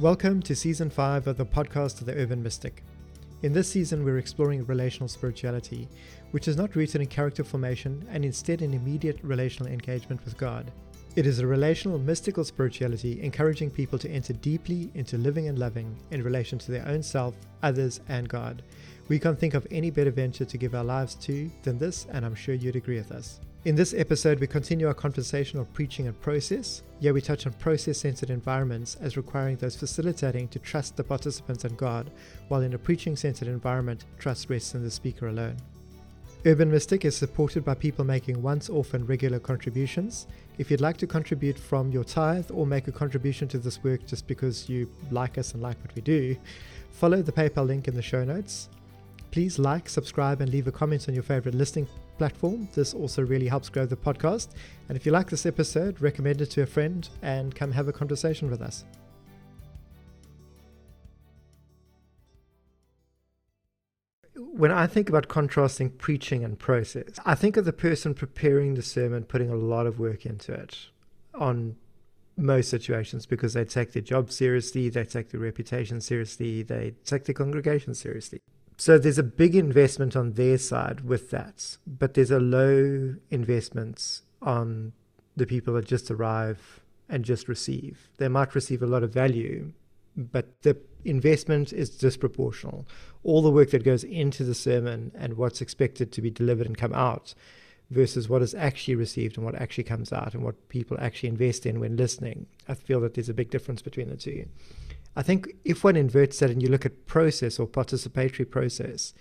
Welcome to season 5 of the podcast of the Urban Mystic. In this season, we're exploring relational spirituality, which is not rooted in character formation and instead in immediate relational engagement with God. It is a relational, mystical spirituality encouraging people to enter deeply into living and loving in relation to their own self, others, and God. We can't think of any better venture to give our lives to than this, and I'm sure you'd agree with us. In this episode, we continue our conversation of preaching and process. Here we touch on process centered environments as requiring those facilitating to trust the participants and God, while in a preaching centered environment, trust rests in the speaker alone. Urban Mystic is supported by people making once off and regular contributions. If you'd like to contribute from your tithe or make a contribution to this work just because you like us and like what we do, follow the PayPal link in the show notes. Please like, subscribe, and leave a comment on your favorite listening platform. This also really helps grow the podcast. And if you like this episode, recommend it to a friend and come have a conversation with us. When I think about contrasting preaching and process, I think of the person preparing the sermon, putting a lot of work into it on most situations because they take their job seriously, they take their reputation seriously, they take their congregation seriously. So there's a big investment on their side with that, but there's a low investment on the people that just arrive and just receive. They might receive a lot of value, but the investment is disproportional. All the work that goes into the sermon and what's expected to be delivered and come out versus what is actually received and what actually comes out and what people actually invest in when listening. I feel that there's a big difference between the two. I think if one inverts that and you look at process or participatory process,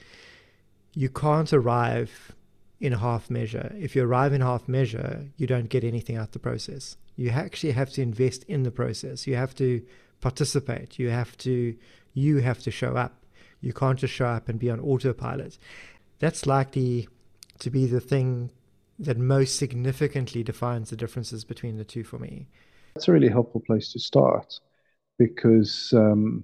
you can't arrive in half measure. If you arrive in half measure, you don't get anything out the process. You actually have to invest in the process. You have to participate. You have to you have to show up. You can't just show up and be on autopilot. That's likely to be the thing that most significantly defines the differences between the two for me. That's a really helpful place to start because um,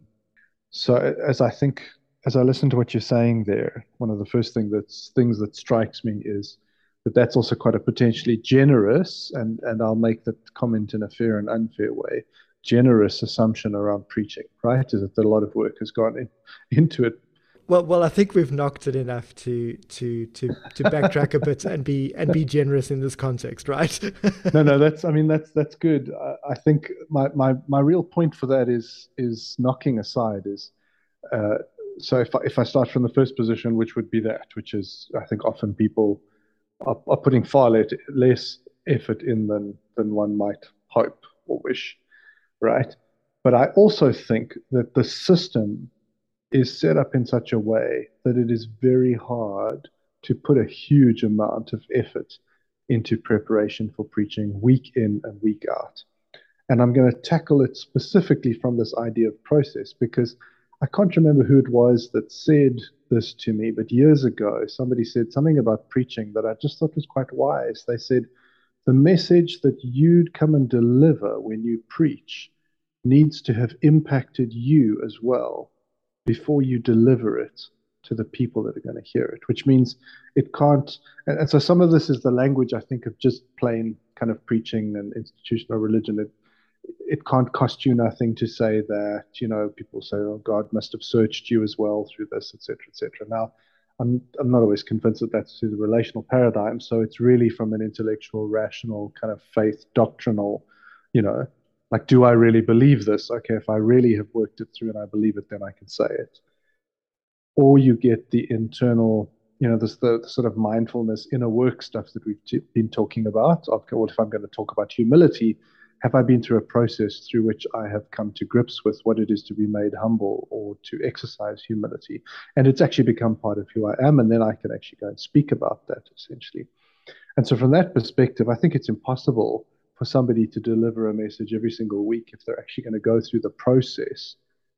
so as I think as I listen to what you're saying there, one of the first thing that's things that strikes me is that that's also quite a potentially generous and and I'll make that comment in a fair and unfair way generous assumption around preaching, right? Is that a lot of work has gone in, into it well, well, I think we've knocked it enough to to to to backtrack a bit and be and be generous in this context, right? no, no, that's. I mean, that's that's good. I, I, think my, my my real point for that is is knocking aside is. Uh, so if I, if I start from the first position, which would be that, which is I think often people are, are putting far less effort in than than one might hope or wish, right? But I also think that the system is set up in such a way that it is very hard to put a huge amount of effort into preparation for preaching week in and week out. And I'm going to tackle it specifically from this idea of process because I can't remember who it was that said this to me, but years ago, somebody said something about preaching that I just thought was quite wise. They said, The message that you'd come and deliver when you preach needs to have impacted you as well before you deliver it to the people that are going to hear it, which means it can't. And, and, so some of this is the language, I think, of just plain kind of preaching and institutional religion. It, it can't cost you nothing to say that, you know, people say, oh, God must have searched you as well through this, etc., etc. Now, I'm, I'm not always convinced that that's through the relational paradigm. So it's really from an intellectual, rational, kind of faith, doctrinal, you know, like, do I really believe this? Okay, if I really have worked it through and I believe it, then I can say it. Or you get the internal, you know, this the, the sort of mindfulness inner work stuff that we've t- been talking about. Okay, well, if I'm going to talk about humility, have I been through a process through which I have come to grips with what it is to be made humble or to exercise humility? And it's actually become part of who I am. And then I can actually go and speak about that essentially. And so, from that perspective, I think it's impossible for somebody to deliver a message every single week if they're actually going to go through the process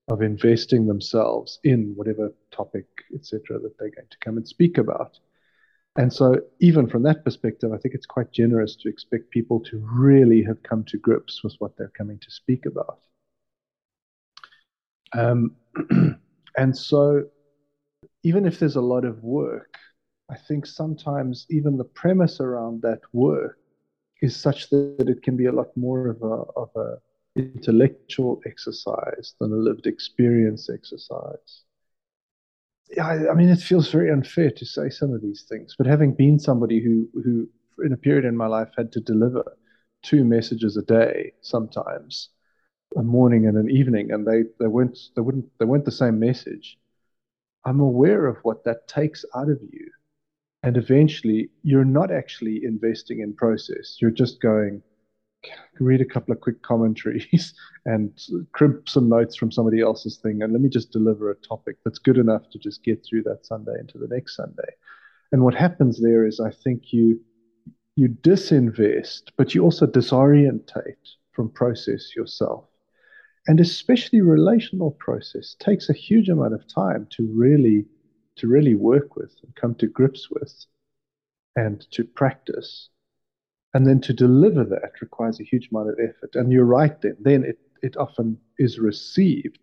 of investing themselves in whatever topic, etc., that they're going to come and speak about. And so, even from that perspective, I think it's quite generous to expect people to really have come to grips with what they're coming to speak about. Um, and so, even if there's a lot of work, I think sometimes even the premise around that work is such that it can be a lot more of a of a intellectual exercise than a lived experience exercise. Yeah, I, I mean, it feels very unfair to say some of these things, but having been somebody who, who in a period in my life had to deliver two messages a day sometimes, a morning and an evening, and they, they weren't they wouldn't they weren't the same message. I'm aware of what that takes out of you. And eventually you're not actually investing in process. You're just going, read a couple of quick commentaries and crimp some notes from somebody else's thing and let me just deliver a topic that's good enough to just get through that Sunday into the next Sunday. And what happens there is I think you you disinvest, but you also disorientate from process yourself. And especially relational process takes a huge amount of time to really to really work with and come to grips with and to practice. And then to deliver that requires a huge amount of effort. And you're right then, then it, it often is received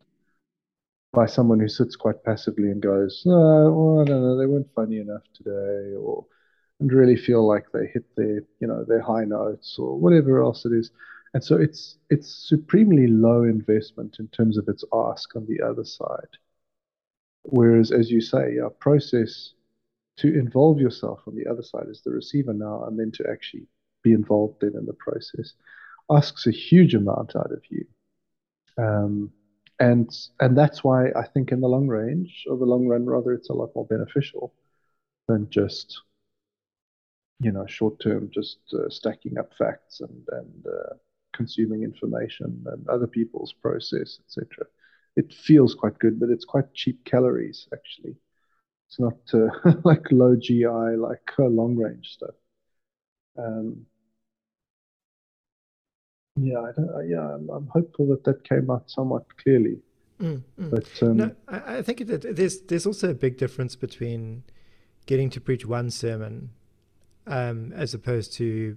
by someone who sits quite passively and goes, oh, don't know, they weren't funny enough today, or and really feel like they hit their, you know, their high notes or whatever else it is. And so it's it's supremely low investment in terms of its ask on the other side. Whereas, as you say, our process to involve yourself on the other side as the receiver now, and then to actually be involved then in the process, asks a huge amount out of you. Um, and and that's why I think in the long range or the long run, rather, it's a lot more beneficial than just you know short term, just uh, stacking up facts and and uh, consuming information and other people's process, etc it feels quite good, but it's quite cheap calories actually. It's not uh, like low GI, like uh, long range stuff. Um, yeah, I don't, uh, yeah, I'm, I'm, hopeful that that came out somewhat clearly. Mm, mm. But um, no, I, I think that there's there's also a big difference between getting to preach one sermon um, as opposed to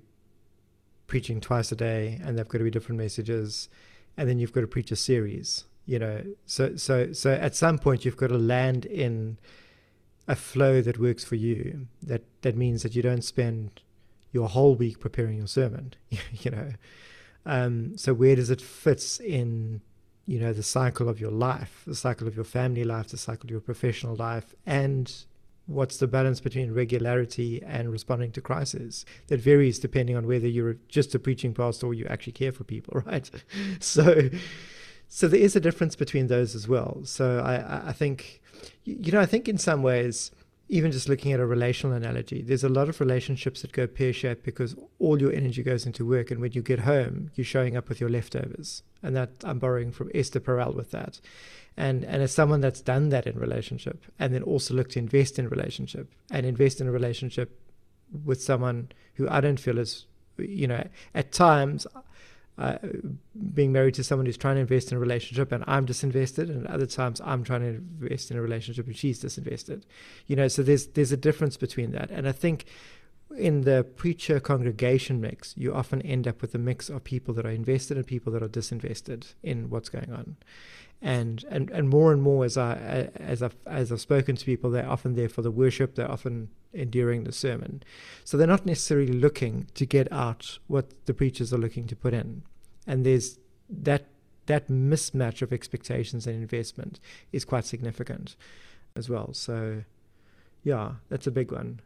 preaching twice a day, and they've got to be different messages, and then you've got to preach a series you know so so so at some point you've got to land in a flow that works for you. That that means that you don't spend your whole week preparing your sermon you know. Um, so where does it fit in you know the cycle of your life the cycle of your family life the cycle of your professional life and what's the balance between regularity and responding to crisis? That varies depending on whether you're just a preaching pastor or you actually care for people right? So so there is a difference between those as well. So I, I think, you know, I think in some ways, even just looking at a relational analogy, there's a lot of relationships that go pear shaped because all your energy goes into work. And when you get home, you're showing up with your leftovers. And that I'm borrowing from Esther Perel with that. And, and as someone that's done that in relationship and then also look to invest in relationship and invest in a relationship with someone who I don't feel is, you know, at times uh, being married to someone who's trying to invest in a relationship and I'm disinvested, and other times I'm trying to invest in a relationship and she's disinvested. You know, so there's there's a difference between that, and I think in the preacher congregation mix, you often end up with a mix of people that are invested and people that are disinvested in what's going on. And and, and more and more as I as I've as I've spoken to people, they're often there for the worship. They're often enduring the sermon, so they're not necessarily looking to get out what the preachers are looking to put in. And there's that that mismatch of expectations and investment is quite significant as well. So yeah, that's a big one.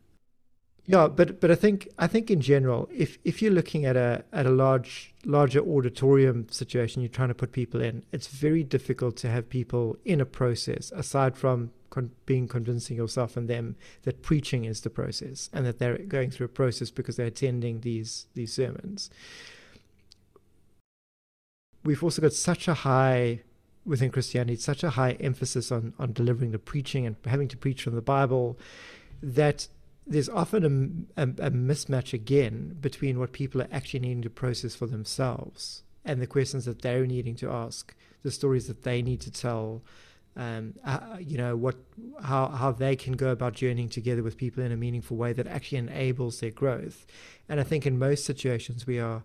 Yeah, but but I think I think in general, if if you're looking at a at a large larger auditorium situation, you're trying to put people in. It's very difficult to have people in a process aside from con- being convincing yourself and them that preaching is the process and that they're going through a process because they're attending these these sermons. We've also got such a high within Christianity, such a high emphasis on on delivering the preaching and having to preach from the Bible that there's often a, a, a, mismatch again between what people are actually needing to process for themselves and the questions that they're needing to ask, the stories that they need to tell, um, uh, you know, what, how, how they can go about journeying together with people in a meaningful way that actually enables their growth. And I think in most situations we are,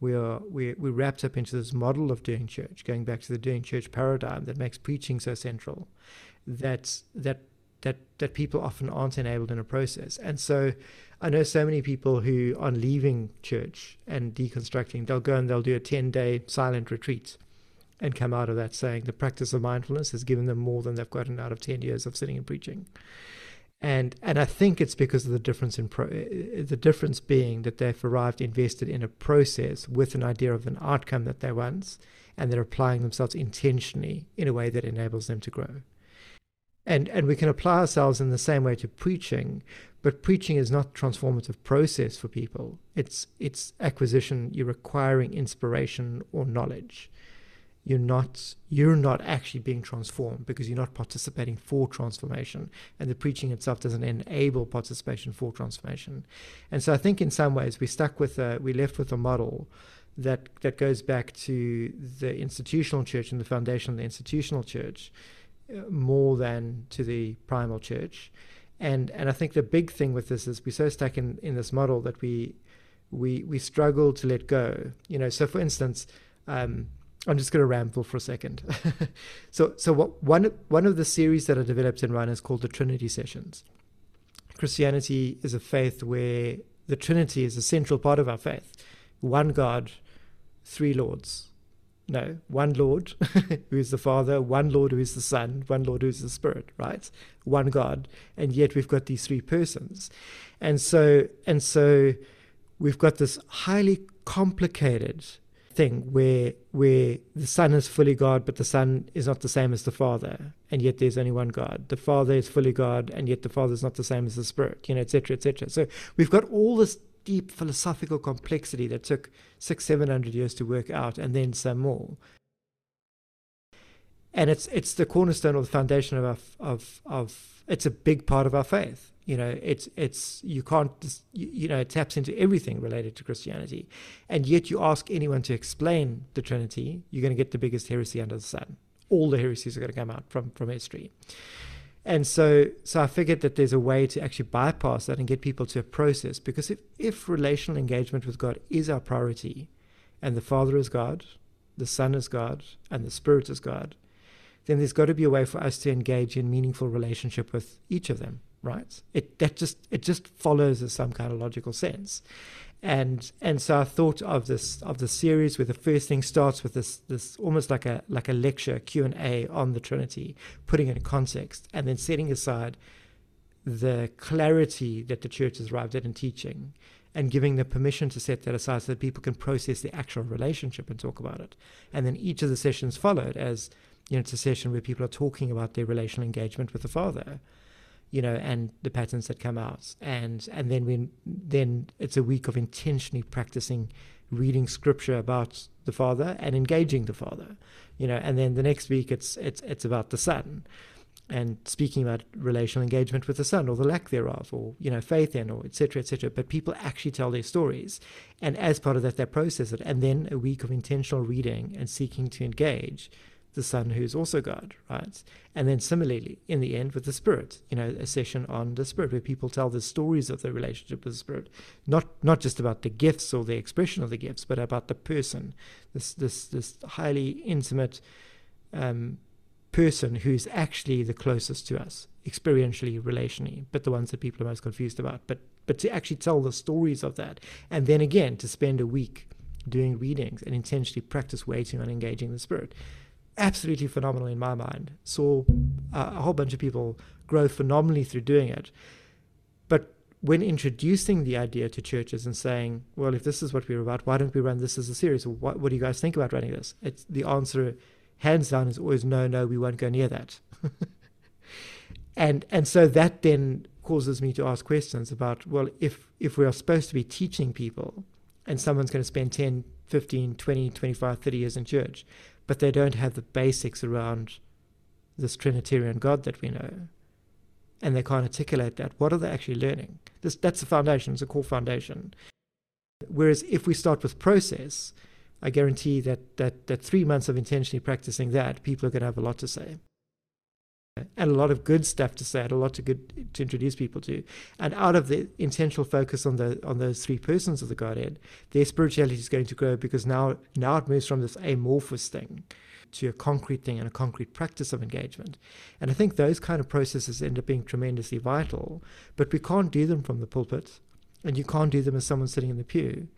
we are, we we're wrapped up into this model of doing church, going back to the doing church paradigm that makes preaching so central, that that that that people often aren't enabled in a process. And so I know so many people who on leaving church and deconstructing, they'll go and they'll do a 10 day silent retreat and come out of that saying the practice of mindfulness has given them more than they've gotten out of 10 years of sitting and preaching. And and I think it's because of the difference in pro, the difference being that they've arrived invested in a process with an idea of an outcome that they want, and they're applying themselves intentionally in a way that enables them to grow. And and we can apply ourselves in the same way to preaching, but preaching is not transformative process for people. It's it's acquisition. You're acquiring inspiration or knowledge you're not you're not actually being transformed because you're not participating for transformation and the preaching itself doesn't enable participation for transformation and so i think in some ways we stuck with a, we left with a model that that goes back to the institutional church and the foundation of the institutional church more than to the primal church and and i think the big thing with this is we're so stuck in in this model that we we we struggle to let go you know so for instance um, I'm just going to ramble for a second. so, so what, one one of the series that I developed and run is called the Trinity Sessions. Christianity is a faith where the Trinity is a central part of our faith. One God, three lords. No, one Lord who is the Father, one Lord who is the Son, one Lord who is the Spirit, right? One God. And yet we've got these three persons. And so and so we've got this highly complicated thing where where the Son is fully God, but the Son is not the same as the Father, and yet there's only one God. The Father is fully God, and yet the Father is not the same as the Spirit, you know, etc., etc. So we've got all this deep philosophical complexity that took six, seven hundred years to work out, and then some more. And it's it's the cornerstone or the foundation of our, of of it's a big part of our faith. You know it's it's you can't you, know it taps into everything related to christianity. And yet you ask anyone to explain the trinity you're going to get the biggest heresy under the sun. All the heresies are going to come out from from history and so so i figured that there's a way to actually bypass that and get people to a process because if if relational engagement with god is our priority and the father is god the son is god and the spirit is god then there's got to be a way for us to engage in meaningful relationship with each of them right? It that just it just follows as some kind of logical sense. And and so I thought of this of the series where the first thing starts with this this almost like a like a lecture Q and A on the Trinity, putting it in context, and then setting aside the clarity that the church has arrived at in teaching and giving the permission to set that aside so that people can process the actual relationship and talk about it. And then each of the sessions followed as you know, it's a session where people are talking about their relational engagement with the Father you know, and the patterns that come out. And and then when then it's a week of intentionally practicing reading scripture about the Father and engaging the Father, you know, and then the next week it's it's it's about the Son and speaking about relational engagement with the Son or the lack thereof, or you know, faith in, or etc. etc. But people actually tell their stories, and as part of that, they process it, and then a week of intentional reading and seeking to engage the Son who's also God, right? And then similarly, in the end, with the Spirit, you know, a session on the Spirit where people tell the stories of their relationship with the Spirit, not not just about the gifts or the expression of the gifts, but about the person, this this this highly intimate um, person who's actually the closest to us, experientially, relationally, but the ones that people are most confused about. But but to actually tell the stories of that, and then again to spend a week doing readings and intentionally practice waiting on engaging the Spirit absolutely phenomenal in my mind. Saw a whole bunch of people grow phenomenally through doing it. But when introducing the idea to churches and saying, well, if this is what we're about, why don't we run this as a series? What, what do you guys think about running this? It's, the answer, hands down, is always no, no, we won't go near that. and and so that then causes me to ask questions about, well, if, if we are supposed to be teaching people and someone's going to spend 10, 15, 20, 25, 30 years in church, but they don't have the basics around this Trinitarian God that we know. And they can't articulate that. What are they actually learning? This, that's the foundation, it's a core foundation. Whereas if we start with process, I guarantee that, that, that three months of intentionally practicing that, people are going to have a lot to say and a lot of good stuff to say, and a lot to good to introduce people to. And out of the intentional focus on the on those three persons of the Godhead, their spirituality is going to grow because now now it moves from this amorphous thing to a concrete thing and a concrete practice of engagement. And I think those kind of processes end up being tremendously vital, but we can't do them from the pulpit, and you can't do them as someone sitting in the pew.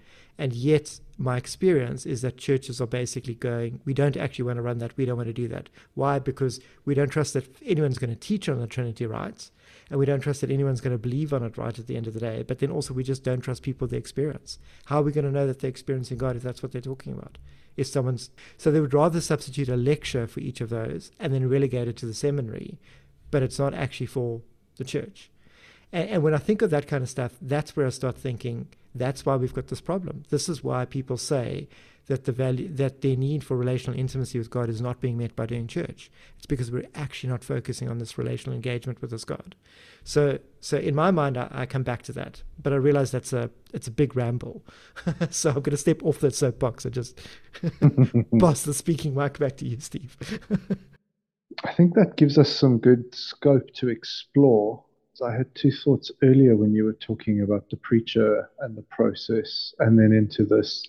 And yet, my experience is that churches are basically going, we don't actually want to run that. We don't want to do that. Why? Because we don't trust that anyone's going to teach on the Trinity right. And we don't trust that anyone's going to believe on it right at the end of the day. But then also, we just don't trust people, their experience. How are we going to know that they're experiencing God if that's what they're talking about? If someone's. So they would rather substitute a lecture for each of those and then relegate it to the seminary, but it's not actually for the church. And, and when I think of that kind of stuff, that's where I start thinking that's why we've got this problem. This is why people say that the value that their need for relational intimacy with God is not being met by doing church. It's because we're actually not focusing on this relational engagement with this God. So so in my mind I, I come back to that. But I realize that's a it's a big ramble. so I'm gonna step off that soapbox and just pass the speaking mic back to you, Steve. I think that gives us some good scope to explore I had two thoughts earlier when you were talking about the preacher and the process, and then into this,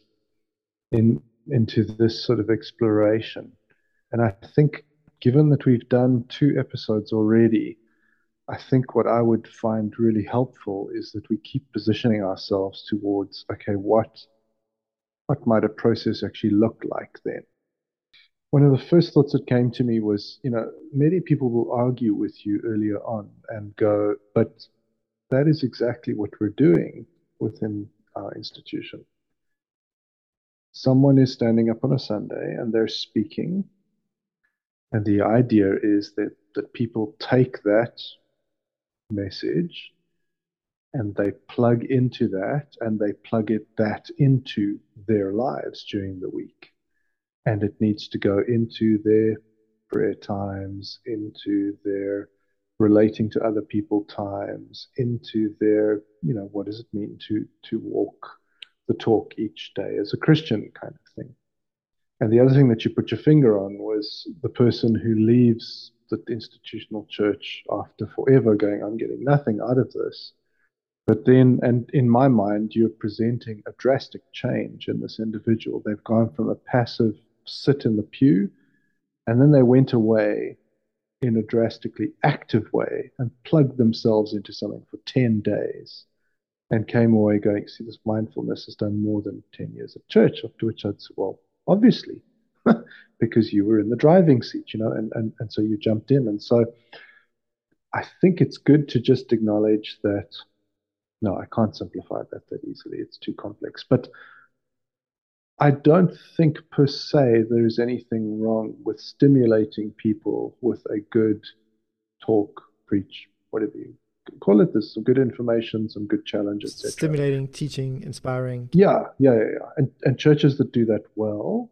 in into this sort of exploration. And I think, given that we've done two episodes already, I think what I would find really helpful is that we keep positioning ourselves towards, okay, what what might a process actually look like then? One of the first thoughts that came to me was, you know, many people will argue with you earlier on and go, but that is exactly what we're doing within our institution. Someone is standing up on a Sunday and they're speaking. And the idea is that, that people take that message and they plug into that and they plug it that into their lives during the week and it needs to go into their prayer times, into their relating to other people times, into their, you know, what does it mean to to walk the talk each day as a Christian kind of thing. And the other thing that you put your finger on was the person who leaves the institutional church after forever going, I'm getting nothing out of this. But then, and in my mind, you're presenting a drastic change in this individual. They've gone from a passive sit in the pew. And then they went away in a drastically active way and plugged themselves into something for 10 days and came away going, see, this mindfulness has done more than 10 years at church. After which I'd say, well, obviously, because you were in the driving seat, you know, and, and, and so you jumped in. And so I think it's good to just acknowledge that, no, I can't simplify that that easily. It's too complex. But I don't think per se there is anything wrong with stimulating people with a good talk, preach, whatever you call it. There's some good information, some good challenges. Stimulating, teaching, inspiring. Yeah, yeah, yeah, yeah. And, and churches that do that well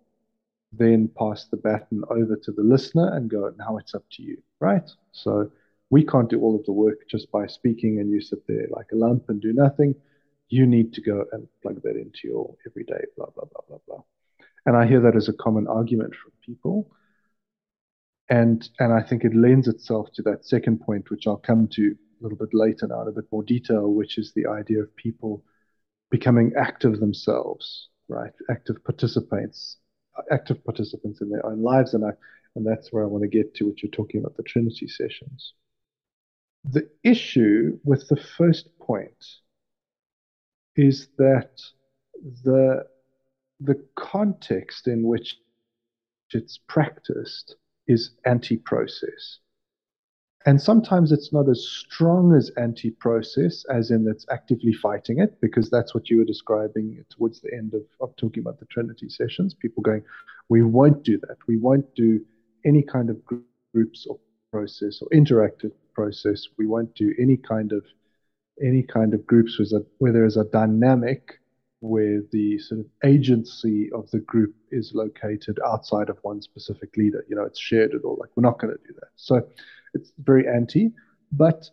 then pass the baton over to the listener and go, now it's up to you, right? So we can't do all of the work just by speaking and you sit there like a lump and do nothing you need to go and plug that into your everyday blah blah blah blah blah. And i hear that as a common argument from people. And and i think it lends itself to that second point which i'll come to a little bit later now in a bit more detail which is the idea of people becoming active themselves right? Active participants active participants in their own lives. And i and that's where i want to get to what you're talking about the trinity sessions. The issue with the first point is that the the context in which it's practiced is anti-process. And sometimes it's not as strong as anti process, as in it's actively fighting it, because that's what you were describing towards the end of, of talking about the Trinity sessions. People going, we won't do that. We won't do any kind of groups or process or interactive process. We won't do any kind of any kind of groups a, where there is a dynamic where the sort of agency of the group is located outside of one specific leader. You know, it's shared at all. Like we're not going to do that. So it's very anti, but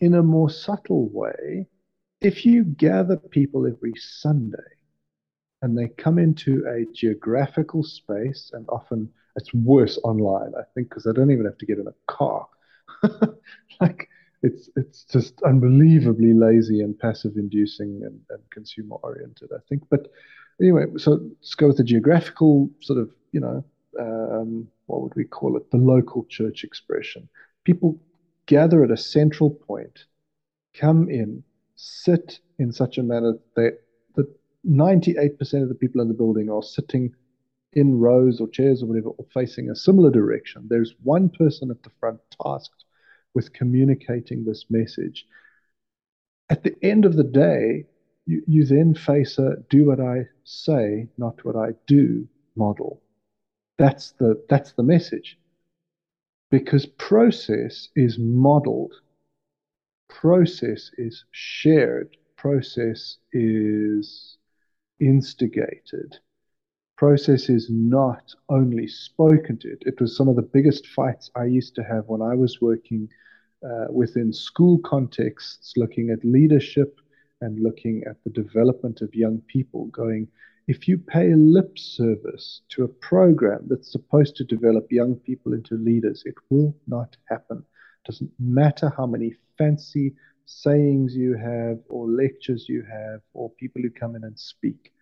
in a more subtle way, if you gather people every Sunday and they come into a geographical space, and often it's worse online, I think, because they don't even have to get in a car. like it's it's just unbelievably lazy and passive inducing and, and consumer oriented, I think. But anyway, so let's go with the geographical sort of, you know, um, what would we call it? The local church expression. People gather at a central point, come in, sit in such a manner that, that 98% of the people in the building are sitting in rows or chairs or whatever, or facing a similar direction. There's one person at the front tasked with communicating this message. At the end of the day, you, you then face a do what I say, not what I do model. That's the that's the message. Because process is modeled, process is shared, process is instigated. Process is not only spoken to. It was some of the biggest fights I used to have when I was working uh, within school contexts, looking at leadership and looking at the development of young people, going, if you pay lip service to a program that's supposed to develop young people into leaders, it will not happen. It doesn't matter how many fancy sayings you have, or lectures you have, or people who come in and speak.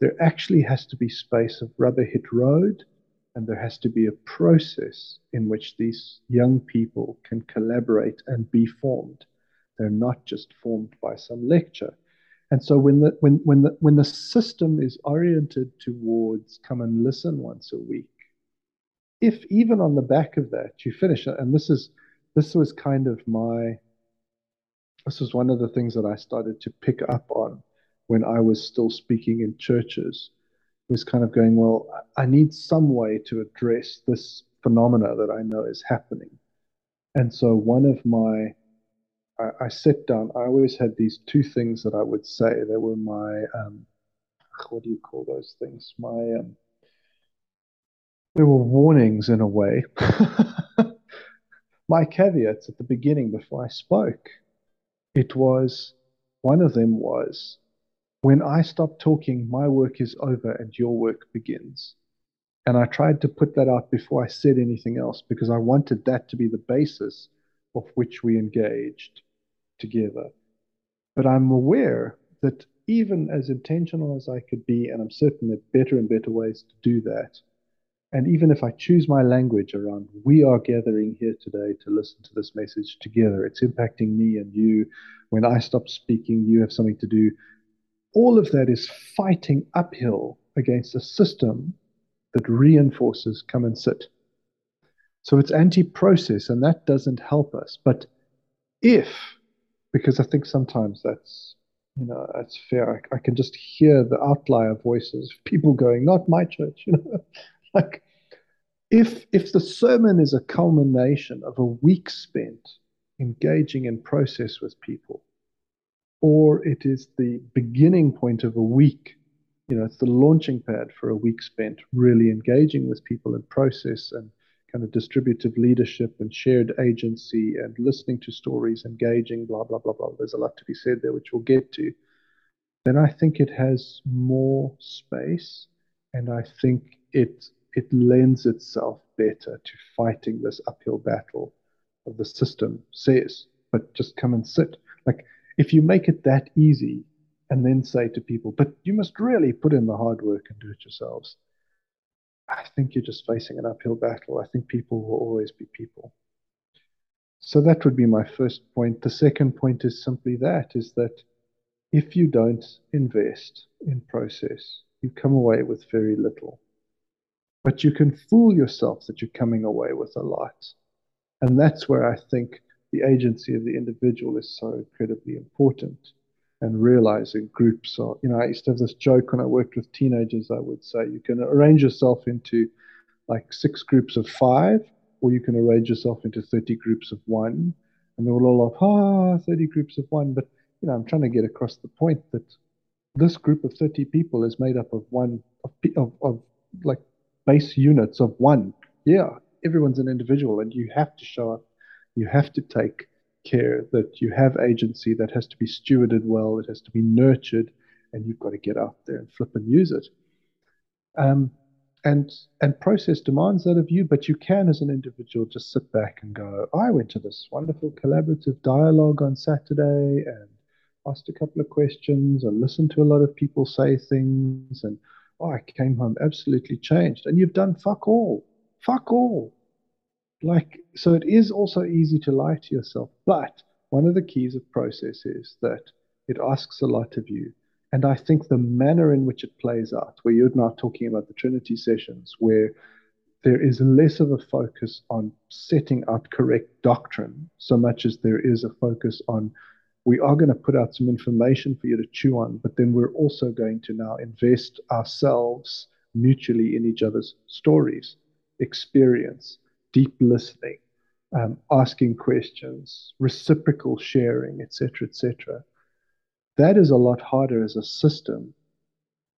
There actually has to be space of rubber hit road, and there has to be a process in which these young people can collaborate and be formed. They're not just formed by some lecture. And so when the when when the when the system is oriented towards come and listen once a week, if even on the back of that you finish it, and this is this was kind of my this was one of the things that I started to pick up on when I was still speaking in churches was kind of going, well, I need some way to address this phenomena that I know is happening. And so one of my I, sat down. I always had these two things that I would say. They were my um, what do you call those things? My um, they were warnings in a way. my caveats at the beginning before I spoke. It was one of them was when I stop talking, my work is over and your work begins. And I tried to put that out before I said anything else because I wanted that to be the basis of which we engaged together. But I'm aware that even as intentional as I could be, and I'm certain there are better and better ways to do that, and even if I choose my language around, we are gathering here today to listen to this message together, it's impacting me and you. When I stop speaking, you have something to do. All of that is fighting uphill against a system that reinforces come and sit. So it's anti process, and that doesn't help us. But if because I think sometimes that's you know that's fair. I, I, can just hear the outlier voices of people going, "Not my church," you know, like if if the sermon is a culmination of a week spent engaging in process with people, or it is the beginning point of a week, you know, it's the launching pad for a week spent really engaging with people in process and kind of distributive leadership and shared agency and listening to stories, engaging, blah, blah, blah, blah. There's a lot to be said there, which we'll get to. Then I think it has more space and I think it it lends itself better to fighting this uphill battle of the system says, but just come and sit. Like if you make it that easy and then say to people, but you must really put in the hard work and do it yourselves, I think you're just facing an uphill battle. I think people will always be people. So that would be my first point. The second point is simply that is that if you don't invest in process, you come away with very little. But you can fool yourself that you're coming away with a lot. And that's where I think the agency of the individual is so incredibly important and realizing groups are, you know, I used to have this joke when I worked with teenagers. I would say you can arrange yourself into like six groups of five, or you can arrange yourself into 30 groups of one. And they were all like, ah, 30 groups of one. But, you know, I'm trying to get across the point that this group of 30 people is made up of one, of, of, of like base units of one. Yeah, everyone's an individual, and you have to show up. You have to take care, that you have agency that has to be stewarded well, it has to be nurtured, and you've got to get out there and flip and use it. Um, and and process demands that of you, but you can, as an individual, just sit back and go, I went to this wonderful collaborative dialogue on Saturday and asked a couple of questions and listened to a lot of people say things and oh, I came home absolutely changed. And you've done fuck all. Fuck all. Like, so it is also easy to lie to yourself. But one of the keys of process is that it asks a lot of you. And I think the manner in which it plays out, where you're now talking about the Trinity sessions, where there is less of a focus on setting out correct doctrine so much as there is a focus on we are going to put out some information for you to chew on, but then we're also going to now invest ourselves mutually in each other's stories, experience, deep listening, um, asking questions, reciprocal sharing, etc., etc. That is a lot harder as a system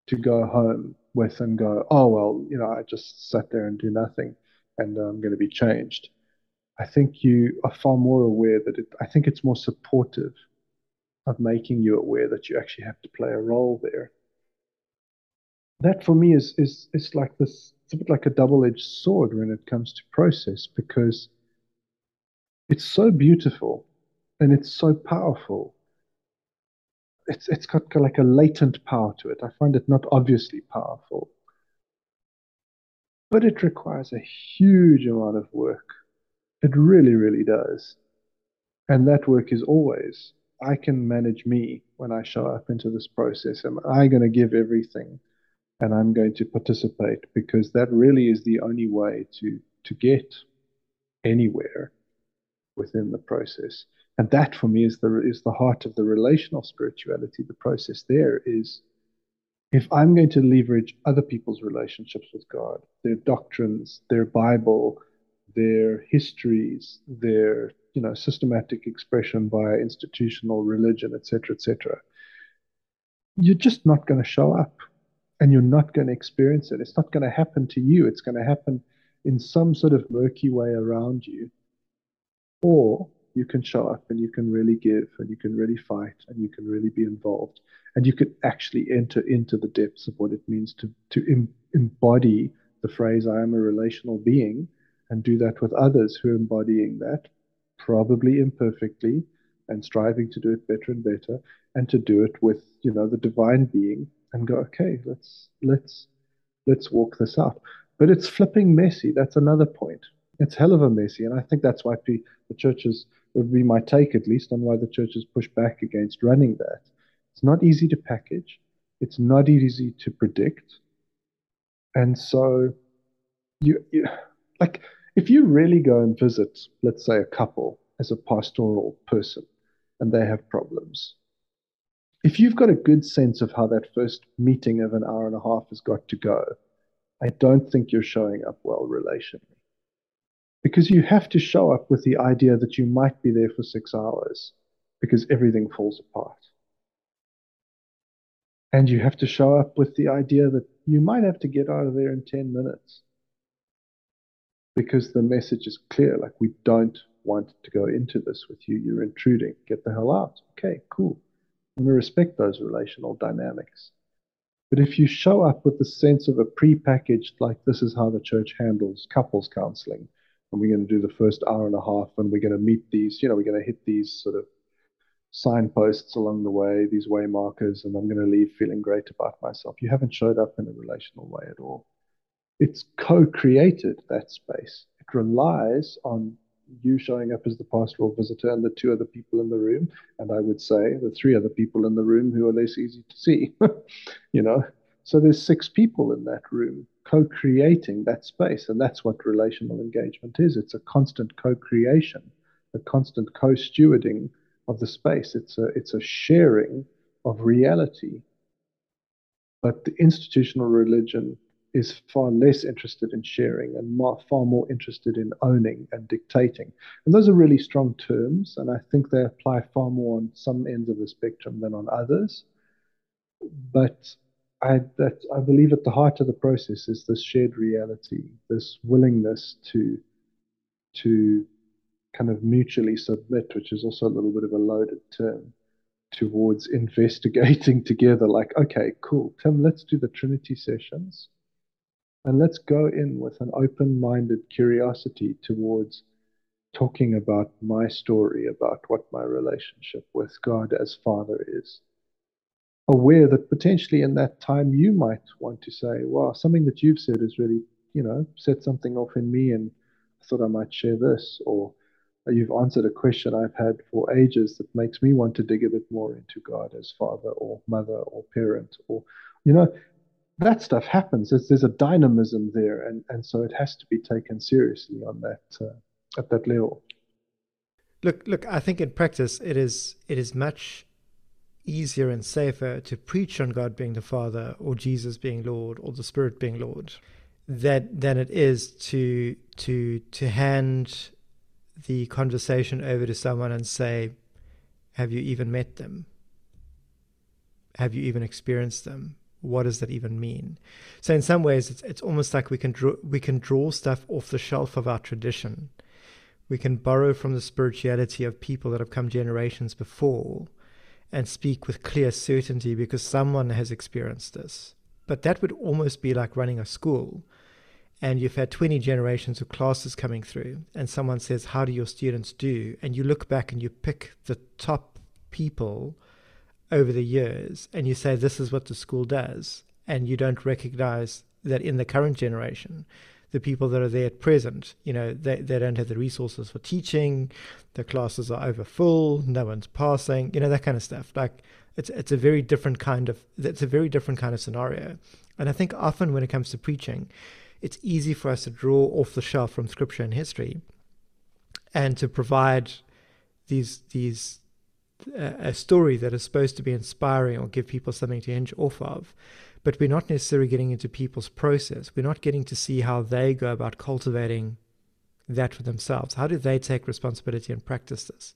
to go home with and go, oh, well, you know, I just sat there and do nothing and I'm going to be changed. I think you are far more aware that it, I think it's more supportive of making you aware that you actually have to play a role there. That for me is is is like this. It's a bit like a double-edged sword when it comes to process because it's so beautiful and it's so powerful. It's it's got like a latent power to it. I find it not obviously powerful, but it requires a huge amount of work. It really, really does. And that work is always I can manage me when I show up into this process. Am I going to give everything and I'm going to participate because that really is the only way to to get anywhere within the process. And that for me is the is the heart of the relational spirituality. The process there is if I'm going to leverage other people's relationships with God, their doctrines, their Bible, their histories, their you know systematic expression via institutional religion, etc., etc. You're just not going to show up, and you're not going to experience it. It's not going to happen to you. It's going to happen in some sort of murky way around you, or you can show up and you can really give and you can really fight and you can really be involved and you can actually enter into the depths of what it means to to em- embody the phrase I am a relational being and do that with others who are embodying that, probably imperfectly, and striving to do it better and better, and to do it with you know the divine being, and go, okay, let's let's let's walk this out. But it's flipping messy. That's another point. It's hell of a messy, and I think that's why the churches would be my take at least on why the churches push back against running that. It's not easy to package. It's not easy to predict, and so you, you like if you really go and visit, let's say, a couple as a pastoral person and they have problems, if you've got a good sense of how that first meeting of an hour and a half has got to go, I don't think you're showing up well relationally. Because you have to show up with the idea that you might be there for six hours because everything falls apart. And you have to show up with the idea that you might have to get out of there in 10 minutes because the message is clear. Like, we don't want to go into this with you. You're intruding. Get the hell out. Okay, cool. And we respect those relational dynamics. But if you show up with the sense of a pre-packaged, like this is how the church handles couples counseling, and we're going to do the first hour and a half, and we're going to meet these, you know, we're going to hit these sort of signposts along the way, these way markers, and I'm going to leave feeling great about myself. You haven't showed up in a relational way at all it's co-created that space. It relies on you showing up as the pastoral visitor and the two other people in the room, and I would say the three other people in the room who are less easy to see. you know, so there's six people in that room co-creating that space, and that's what relational engagement is. It's a constant co-creation, a constant co-stewarding of the space. It's a it's a sharing of reality. But the institutional religion is far less interested in sharing and more, far more interested in owning and dictating. And those are really strong terms, and I think they apply far more on some ends of the spectrum than on others. But I, that, I believe at the heart of the process is this shared reality, this willingness to, to kind of mutually submit, which is also a little bit of a loaded term, towards investigating together. Like, okay, cool, Tim, let's do the Trinity sessions and let's go in with an open minded curiosity towards talking about my story, about what my relationship with God as Father is. aware that potentially in that time you might want to say, "Wow, something that you've said has really, you know, set something off in me, and I thought I might share this," or uh, you've answered a question I've had for ages that makes me want to dig a bit more into God as father or mother or parent, or you know, that stuff happens. There's, there's a dynamism there, and and so it has to be taken seriously on that uh, at that level. Look, look. I think in practice, it is it is much easier and safer to preach on God being the Father, or Jesus being Lord, or the Spirit being Lord, that than it is to to to hand the conversation over to someone and say, "Have you even met them? Have you even experienced them? What does that even mean? So in some ways, it's it's almost like we can draw we can draw stuff off the shelf of our tradition. We can borrow from the spirituality of people that have come generations before, and speak with clear certainty because someone has experienced this. But that would almost be like running a school, and you've had 20 generations of classes coming through, and someone says, "How do your students do?" And you look back and you pick the top people over the years and you say this is what the school does and you don't recognize that in the current generation the people that are there at present you know they, they don't have the resources for teaching the classes are over full no one's passing you know that kind of stuff. Like it's it's a very different kind of it's a very different kind of scenario. And i think often when it comes to preaching it's easy for us to draw off the shelf from scripture and history and to provide these these a story that is supposed to be inspiring or give people something to hinge off of, but we're not necessarily getting into people's process. We're not getting to see how they go about cultivating that for themselves. How do they take responsibility and practice this?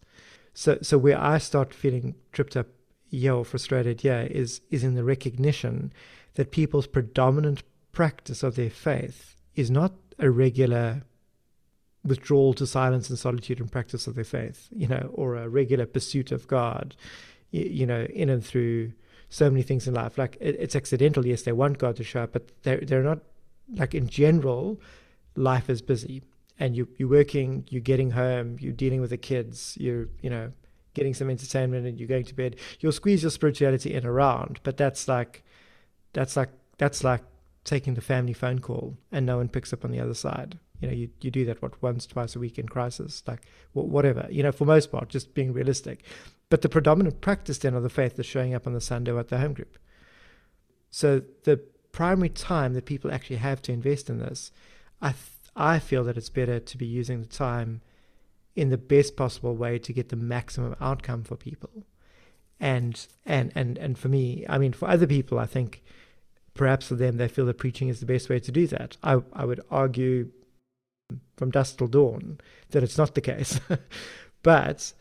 So, so where I start feeling tripped up, yeah, or frustrated, yeah, is is in the recognition that people's predominant practice of their faith is not a regular withdrawal to silence and solitude and practice of their faith, you know, or a regular pursuit of God, you, know, in and through so many things in life. Like it, it's accidental, yes, they want God to show up, but they're they're not like in general, life is busy. And you you're working, you're getting home, you're dealing with the kids, you're, you know, getting some entertainment and you're going to bed. You'll squeeze your spirituality in around, but that's like that's like that's like taking the family phone call and no one picks up on the other side you know, you, you do that what once, twice a week in crisis, like whatever, you know, for most part, just being realistic. But the predominant practice then of the faith is showing up on the Sunday at the home group. So the primary time that people actually have to invest in this, I th- I feel that it's better to be using the time in the best possible way to get the maximum outcome for people. And and and and for me, I mean, for other people, I think perhaps for them they feel that preaching is the best way to do that. I I would argue from dusk till dawn that it's not the case. but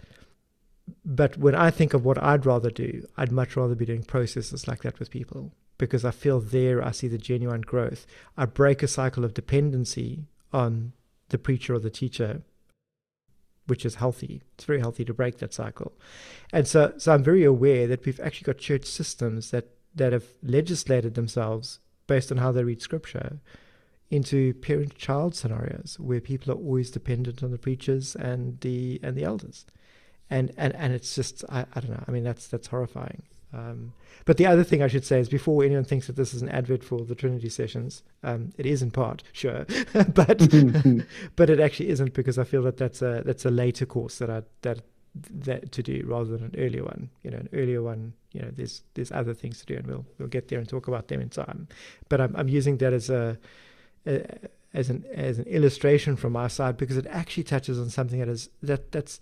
but when I think of what I'd rather do, I'd much rather be doing processes like that with people because I feel there I see the genuine growth. I break a cycle of dependency on the preacher or the teacher, which is healthy. It's very healthy to break that cycle. And so so I'm very aware that we've actually got church systems that, that have legislated themselves based on how they read scripture into parent-child scenarios where people are always dependent on the preachers and the and the elders, and and and it's just I, I don't know. I mean that's that's horrifying. Um, but the other thing I should say is before anyone thinks that this is an advert for the Trinity sessions, um, it is in part, sure, but but it actually isn't because I feel that that's a that's a later course that I that that to do rather than an earlier one. You know, an earlier one, you know, there's there's other things to do, and we'll we'll get there and talk about them in time. But I'm I'm using that as a as an as an illustration from our side because it actually touches on something that is that that's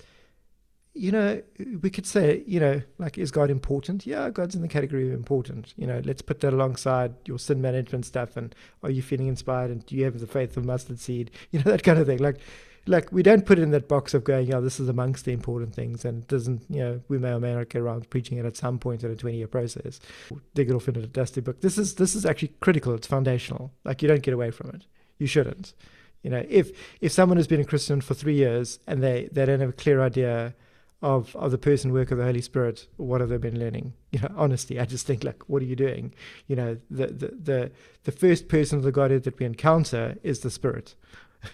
you know we could say you know like is God important? Yeah, God's in the category of important. You know, let's put that alongside your sin management stuff and are you feeling inspired and do you have the faith of mustard seed? You know that kind of thing. Like like we don't put it in that box of going, oh, this is amongst the important things, and it doesn't, you know, we may or may not get around preaching it at some point in a 20-year process, dig it off into a dusty book. This is this is actually critical. It's foundational. Like you don't get away from it. You shouldn't. You know, if if someone has been a Christian for three years and they they don't have a clear idea of of the person work of the Holy Spirit, what have they been learning? You know, honestly, I just think like, what are you doing? You know, the the the, the first person of the Godhead that we encounter is the Spirit.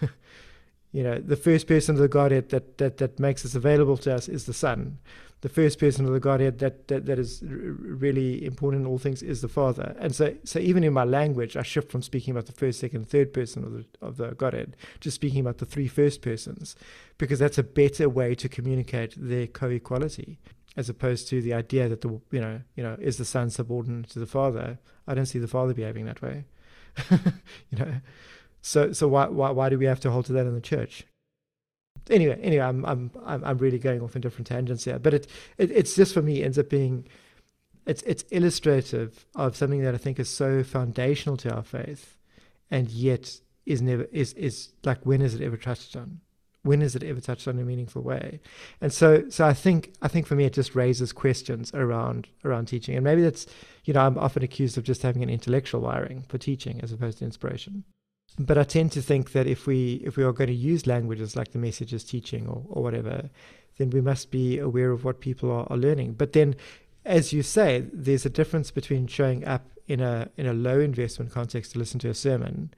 you know, the first person of the Godhead that, that, that makes this available to us is the Son. the first person of the Godhead that, that, that is really important in all things is the Father. And so, so even in my language, I shift from speaking about the first, second, third person of the, of the Godhead to speaking about the three first persons, because that's a better way to communicate their co-equality, as opposed to the idea that the you know you know is the Son subordinate to the Father. I don't see the Father behaving that way. you know, so so why why why do we have to hold to that in the church? anyway, anyway, I'm I'm I'm really going off in different tangents here, but it, it it's just for me ends up being it's it's illustrative of something that I think is so foundational to our faith, and yet is never is is like when is it ever touched on? When is it ever touched on in a meaningful way? And so so I think I think for me it just raises questions around around teaching, and maybe that's you know I'm often accused of just having an intellectual wiring for teaching as opposed to inspiration but I tend to think that if we if we are going to use languages like the messages teaching or, or whatever, then we must be aware of what people are, are learning. But then, as you say, there's a difference between showing up in a in a low investment context to listen to a sermon,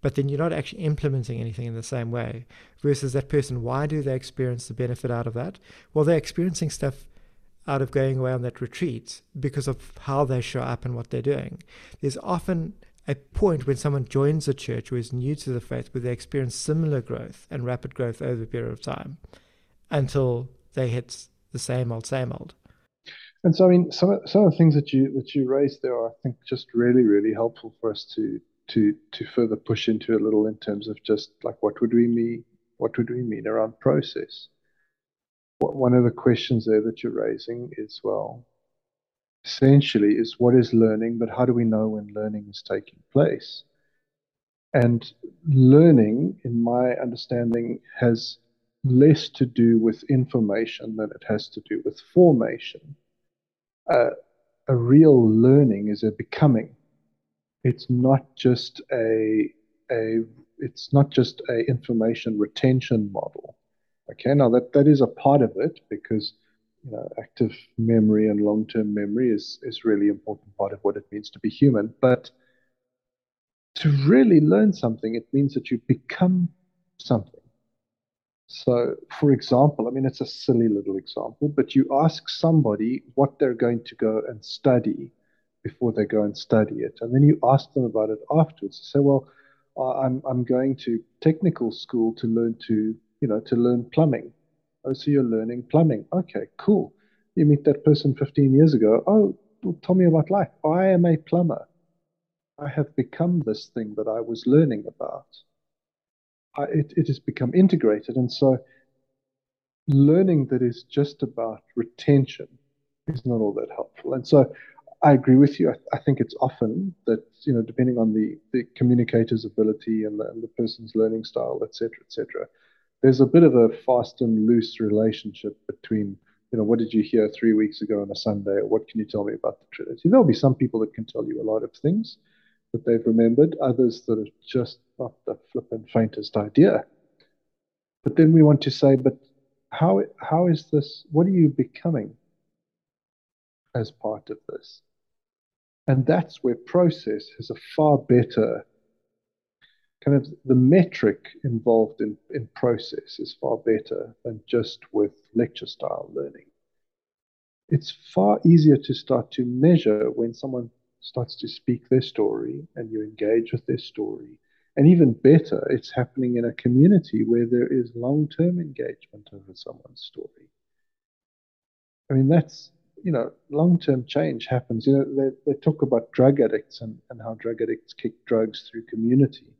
but then you're not actually implementing anything in the same way. Versus that person, why do they experience the benefit out of that? Well, they're experiencing stuff out of going away on that retreat because of how they show up and what they're doing. There's often a point when someone joins a church who is new to the faith where they experience similar growth and rapid growth over a period of time until they hit the same old, same old. And so, I mean, some of, some of the things that you that you raised there are, I think, just really, really helpful for us to to to further push into a little in terms of just like what would we mean, what would we mean around process. One of the questions there that you're raising is, well, essentially is what is learning, but how do we know when learning is taking place? And learning, in my understanding, has less to do with information than it has to do with formation. Uh, a real learning is a becoming. It's not just a a it's not just a information retention model. Okay, now that that is a part of it because you know, active memory and long-term memory is is really important part of what it means to be human. But to really learn something, it means that you become something. So, for example, I mean, it's a silly little example, but you ask somebody what they're going to go and study before they go and study it, and then you ask them about it afterwards. You say, well, I'm I'm going to technical school to learn to you know to learn plumbing Oh, so you're learning plumbing. Okay, cool. You meet that person 15 years ago. Oh, well, tell me about life. I am a plumber. I have become this thing that I was learning about. I, it, it has become integrated. And so learning that is just about retention is not all that helpful. And so I agree with you. I, I, think it's often that, you know, depending on the, the communicator's ability and the, and the person's learning style, et cetera, et cetera, there's a bit of a fast and loose relationship between, you know, what did you hear three weeks ago on a Sunday, or what can you tell me about the Trinity? There'll be some people that can tell you a lot of things that they've remembered, others that are just not the flippant faintest idea. But then we want to say, but how how is this? What are you becoming as part of this? And that's where process has a far better kind of the metric involved in, in process is far better than just with lecture style learning. It's far easier to start to measure when someone starts to speak their story and you engage with their story. And even better, it's happening in a community where there is long term engagement over someone's story. I mean, that's, you know, long term change happens. You know, they, they talk about drug addicts and, and how drug addicts kick drugs through community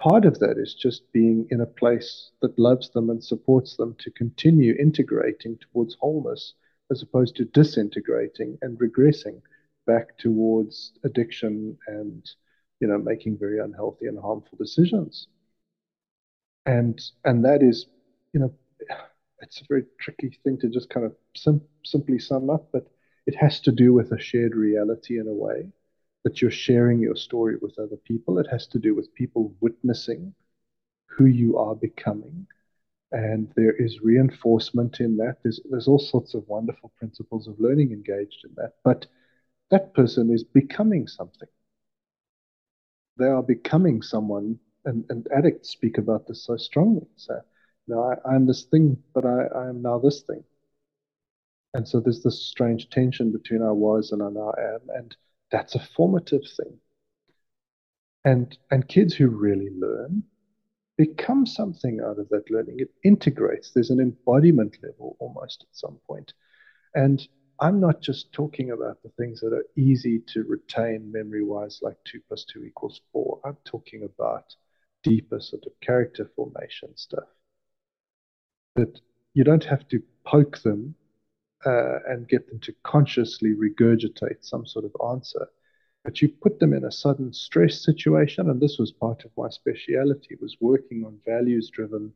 part of that is just being in a place that loves them and supports them to continue integrating towards wholeness as opposed to disintegrating and regressing back towards addiction and you know making very unhealthy and harmful decisions. And and that is you know it's a very tricky thing to just kind of sim- simply sum up but it has to do with a shared reality in a way that you're sharing your story with other people. It has to do with people witnessing who you are becoming. And there is reinforcement in that. There's, there's all sorts of wonderful principles of learning engaged in that. But that person is becoming something. They are becoming someone, and, and addicts speak about this so strongly. So, you know, I, am this thing, but I, I am now this thing. And so there's this strange tension between our was and our now am, and that's a formative thing. And and kids who really learn become something out of that learning. It integrates. There's an embodiment level almost at some point. And I'm not just talking about the things that are easy to retain memory wise, like two plus two equals four. I'm talking about deeper sort of character formation stuff that you don't have to poke them uh, and get them to consciously regurgitate some sort of answer, but you put them in a sudden stress situation. And this was part of my speciality was working on values driven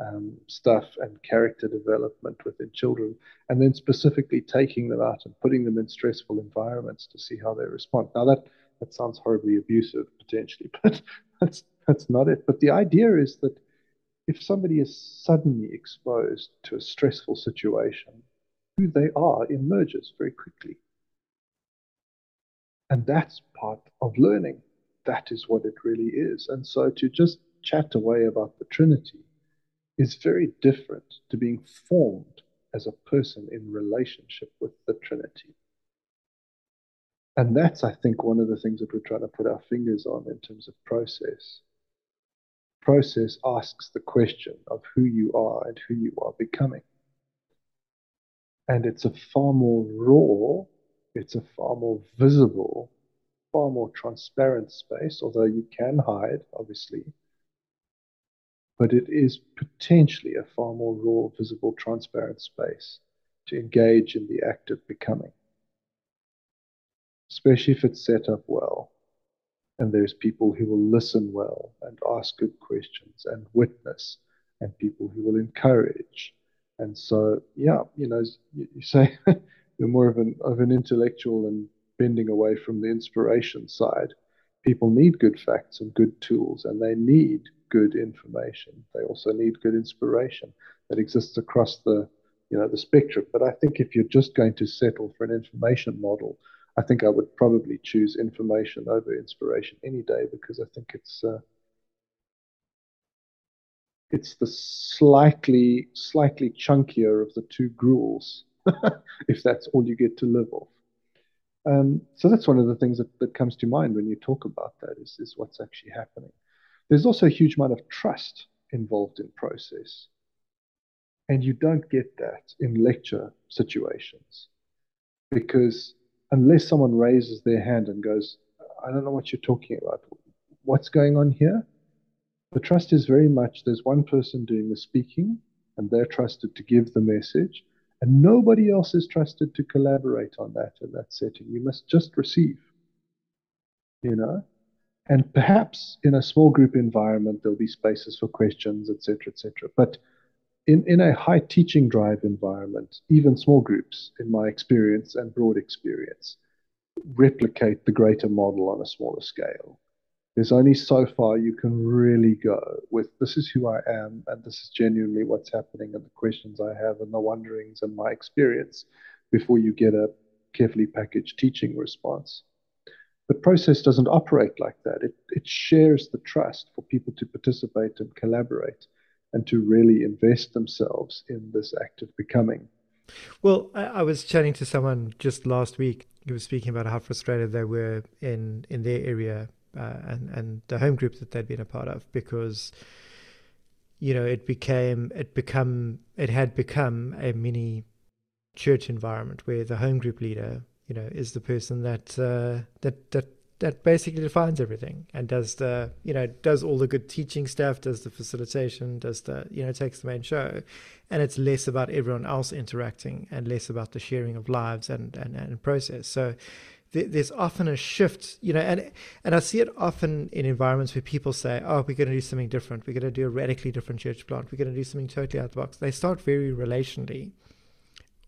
um, stuff and character development within children, and then specifically taking them out and putting them in stressful environments to see how they respond. Now that that sounds horribly abusive potentially, but that's that's not it. But the idea is that if somebody is suddenly exposed to a stressful situation, who they are emerges very quickly. And that's part of learning. That is what it really is. And so to just chat away about the Trinity is very different to being formed as a person in relationship with the Trinity. And that's, I think, one of the things that we're trying to put our fingers on in terms of process. Process asks the question of who you are and who you are becoming. And it's a far more raw, it's a far more visible, far more transparent space, although you can hide, obviously, but it is potentially a far more raw, visible, transparent space to engage in the act of becoming, especially if it's set up well. And there's people who will listen well and ask good questions and witness, and people who will encourage. And so, yeah, you know, you, you say you're more of an of an intellectual and bending away from the inspiration side. People need good facts and good tools, and they need good information. They also need good inspiration that exists across the you know the spectrum. But I think if you're just going to settle for an information model, I think I would probably choose information over inspiration any day because I think it's uh, it's the slightly slightly chunkier of the two gruels, if that's all you get to live off. Um, so that's one of the things that, that comes to mind when you talk about that is, is what's actually happening. There's also a huge amount of trust involved in process. And you don't get that in lecture situations because unless someone raises their hand and goes, I don't know what you're talking about, what's going on here? The trust is very much there's one person doing the speaking and they're trusted to give the message, and nobody else is trusted to collaborate on that in that setting. You must just receive, you know? And perhaps in a small group environment, there'll be spaces for questions, etc., etc. But in, in a high teaching drive environment, even small groups, in my experience and broad experience, replicate the greater model on a smaller scale. There's only so far you can really go with this is who I am, and this is genuinely what's happening, and the questions I have, and the wonderings, and my experience before you get a carefully packaged teaching response. The process doesn't operate like that. It, it shares the trust for people to participate and collaborate and to really invest themselves in this act of becoming. Well, I, I was chatting to someone just last week who was speaking about how frustrated they were in, in their area uh, and, and the home group that they'd been a part of because you know it became it become it had become a mini church environment where the home group leader you know, is the person that uh, that that that basically defines everything and does the you know does all the good teaching stuff, does the facilitation, does the you know takes the main show, and it's less about everyone else interacting and less about the sharing of lives and and, and process. So there's often a shift, you know, and and I see it often in environments where people say, "Oh, we're going to do something different. We're going to do a radically different church plant. We're going to do something totally out of the box." They start very relationally,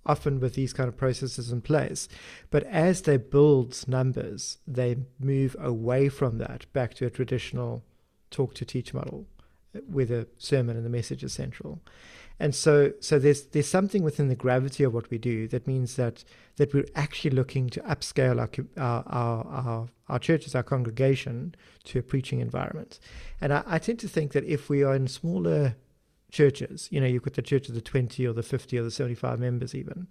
often with these kind of processes in place. But as they build numbers, they move away from that back to a traditional talk to teach model uh, where the sermon and the message is central. And so, so there's there's something within the gravity of what we do that means that that we're actually looking to upscale our our our, our, our churches, our congregation, to a preaching environment. And I, I tend to think that if we are in smaller churches. You know, you've got the church of the 20 or the 50 or the 75 members, even.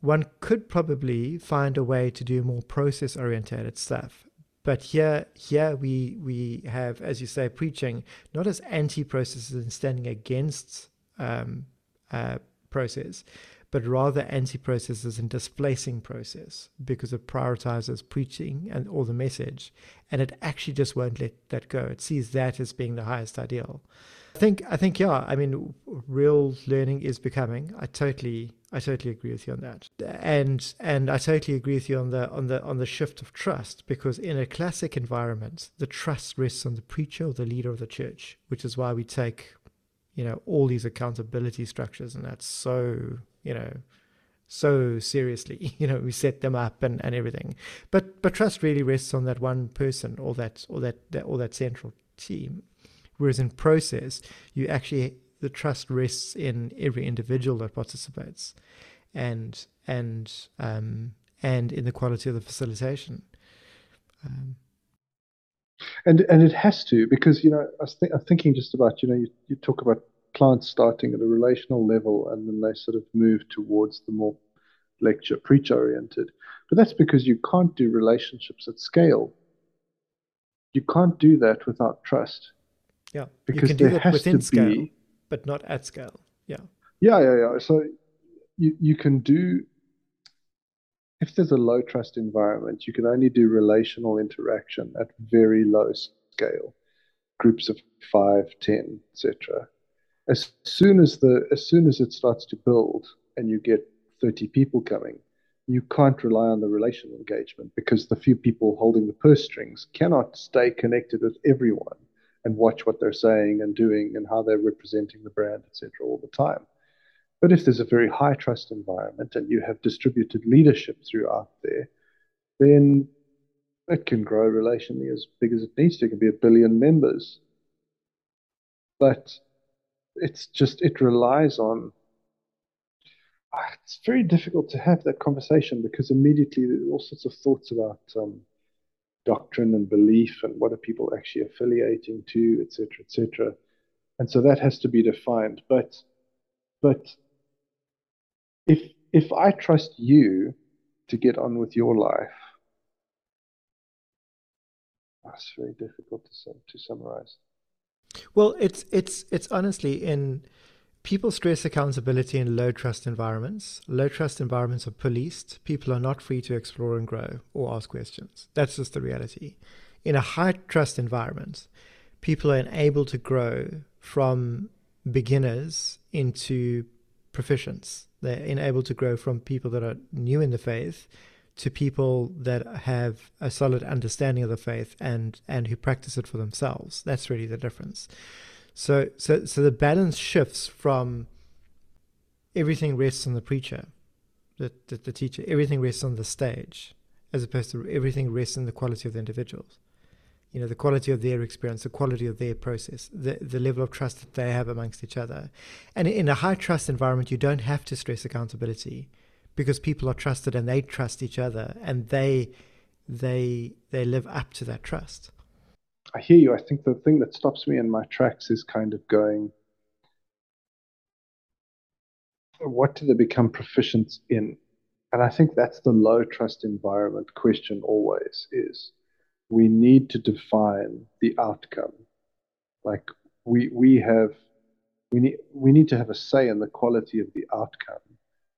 one could probably find a way to do more process orientated stuff. But here, here we we have, as you say, preaching not as anti-processes and standing against um, uh, process, but rather anti-processes and displacing process because it prioritizes preaching and all the message, and it actually just won't let that go. It sees that as being the highest ideal. I think I think yeah. I mean, real learning is becoming. I totally I totally agree with you on that, and and I totally agree with you on the on the on the shift of trust because in a classic environment, the trust rests on the preacher or the leader of the church, which is why we take, you know, all these accountability structures, and that's so you know so seriously you know we set them up and, and everything but but trust really rests on that one person or that or that, that or that central team Whereas in process, you actually the trust rests in every individual that participates, and and um, and in the quality of the facilitation. Um, and and it has to because you know I was th- I'm thinking just about you know you, you talk about clients starting at a relational level and then they sort of move towards the more lecture preach oriented, but that's because you can't do relationships at scale. You can't do that without trust. Yeah, because you can do that within scale, be... but not at scale. Yeah. Yeah, yeah, yeah. So you you can do if there's a low trust environment, you can only do relational interaction at very low scale, groups of five, ten, etc. As soon as the as soon as it starts to build and you get 30 people coming, you can't rely on the relational engagement because the few people holding the purse strings cannot stay connected with everyone and watch what they're saying and doing and how they're representing the brand, etc., all the time. But if there's a very high trust environment and you have distributed leadership throughout there, then it can grow relationally as big as it needs to. It can be a billion members. But it's just, it relies on. Ah, it's very difficult to have that conversation because immediately there's all sorts of thoughts about um, doctrine and belief and what are people actually affiliating to, etc., etc. And so that has to be defined. But but if if I trust you to get on with your life, that's very difficult to to summarize. Well, it's it's it's honestly in People stress accountability in low trust environments. Low trust environments are policed. People are not free to explore and grow or ask questions. That's just the reality. In a high trust environment, people are enabled to grow from beginners into proficients. They're enabled to grow from people that are new in the faith to people that have a solid understanding of the faith and and who practice it for themselves. That's really the difference. So, so, so the balance shifts from everything rests on the preacher, the, the, the teacher, everything rests on the stage, as opposed to everything rests in the quality of the individuals. You know, the quality of their experience, the quality of their process, the, the level of trust that they have amongst each other. And in a high trust environment, you don't have to stress accountability because people are trusted and they trust each other and they they they live up to that trust. I hear you. I think the thing that stops me in my tracks is kind of going, what do they become proficient in? And I think that's the low trust environment question always is we need to define the outcome. Like we we have we need we need to have a say in the quality of the outcome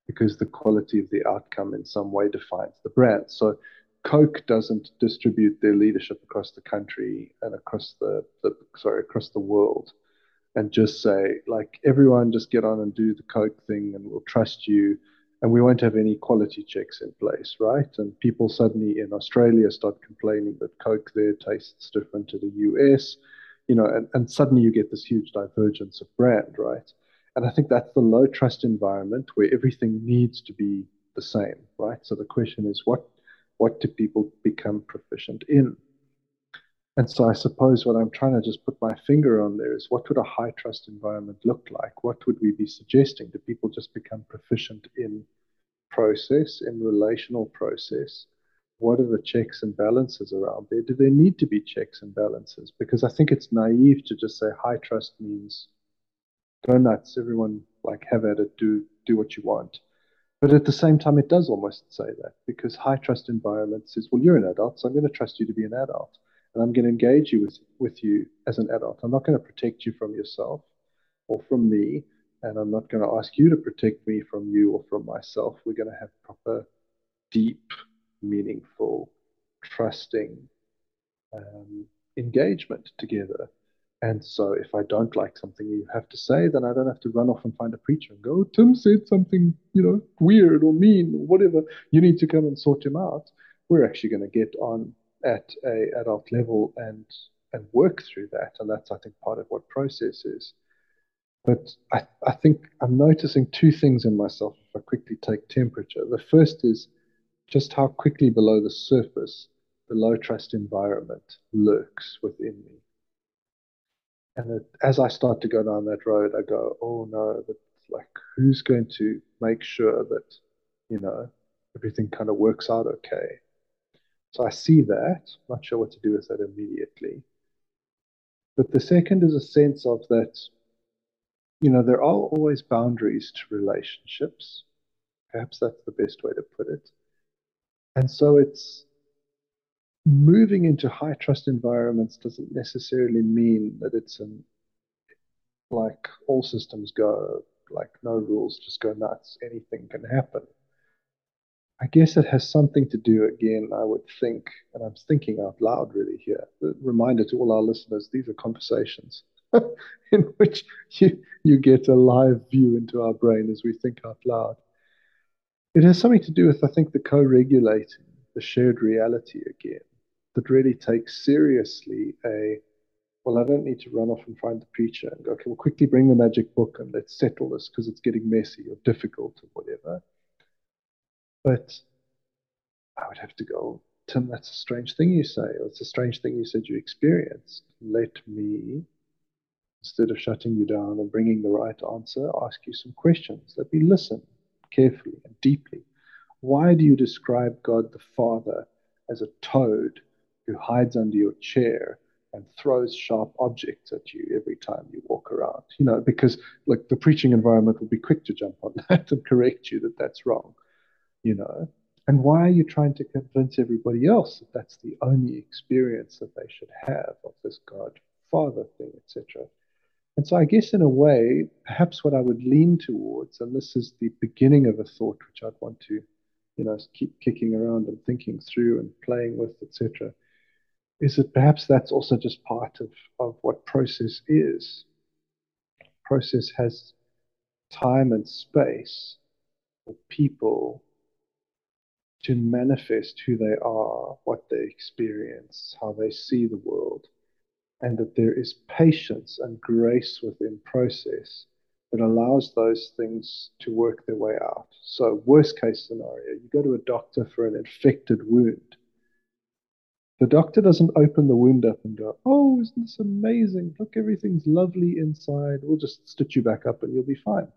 because the quality of the outcome in some way defines the brand. So Coke doesn't distribute their leadership across the country and across the, the sorry across the world and just say like everyone just get on and do the Coke thing and we'll trust you and we won't have any quality checks in place, right? And people suddenly in Australia start complaining that Coke there tastes different to the US, you know, and, and suddenly you get this huge divergence of brand, right? And I think that's the low trust environment where everything needs to be the same, right? So the question is what what do people become proficient in? And so I suppose what I'm trying to just put my finger on there is what would a high trust environment look like? What would we be suggesting? Do people just become proficient in process, in relational process? What are the checks and balances around there? Do there need to be checks and balances? Because I think it's naive to just say high trust means go nuts, everyone like have at it, do do what you want. But at the same time, it does almost say that because high trust environment says, well, you're an adult, so I'm going to trust you to be an adult. And I'm going to engage you with, with you as an adult. I'm not going to protect you from yourself or from me. And I'm not going to ask you to protect me from you or from myself. We're going to have proper, deep, meaningful, trusting um, engagement together. And so if I don't like something you have to say, then I don't have to run off and find a preacher and go, oh, Tim said something, you know, weird or mean or whatever. You need to come and sort him out. We're actually going to get on at a adult level and and work through that. And that's I think part of what process is. But I, I think I'm noticing two things in myself if I quickly take temperature. The first is just how quickly below the surface the low trust environment lurks within me. And it, as I start to go down that road, I go, oh no, but like who's going to make sure that, you know, everything kind of works out okay? So I see that, not sure what to do with that immediately. But the second is a sense of that, you know, there are always boundaries to relationships. Perhaps that's the best way to put it. And so it's moving into high trust environments doesn't necessarily mean that it's an like all systems go, like no rules, just go nuts, anything can happen. I guess it has something to do again, I would think, and I'm thinking out loud really here. The reminder to all our listeners, these are conversations in which you, you get a live view into our brain as we think out loud. It has something to do with, I think, the co regulating, the shared reality again that really takes seriously a well, I don't need to run off and find the preacher and go, okay, well, quickly bring the magic book and let's settle this because it's getting messy or difficult or whatever. But I would have to go, Tim, that's a strange thing you say, or it's a strange thing you said you experienced. Let me, instead of shutting you down and bringing the right answer, ask you some questions. Let me listen carefully and deeply. Why do you describe God the Father as a toad who hides under your chair and throws sharp objects at you every time you walk around. You know, because like the preaching environment will be quick to jump on that and correct you that that's wrong. You know, and why are you trying to convince everybody else that that's the only experience that they should have of this God Father thing, etc. And so I guess in a way, perhaps what I would lean towards, and this is the beginning of a thought which I'd want to, you know, keep kicking around and thinking through and playing with, etc is that perhaps that's also just part of, of what process is. Process has time and space for people to manifest who they are, what they experience, how they see the world, and that there is patience and grace within process that allows those things to work their way out. So, worst case scenario, you go to a doctor for an infected wound the doctor doesn't open the wound up and go, Oh, isn't this amazing? Look, everything's lovely inside. We'll just stitch you back up and you'll be fine.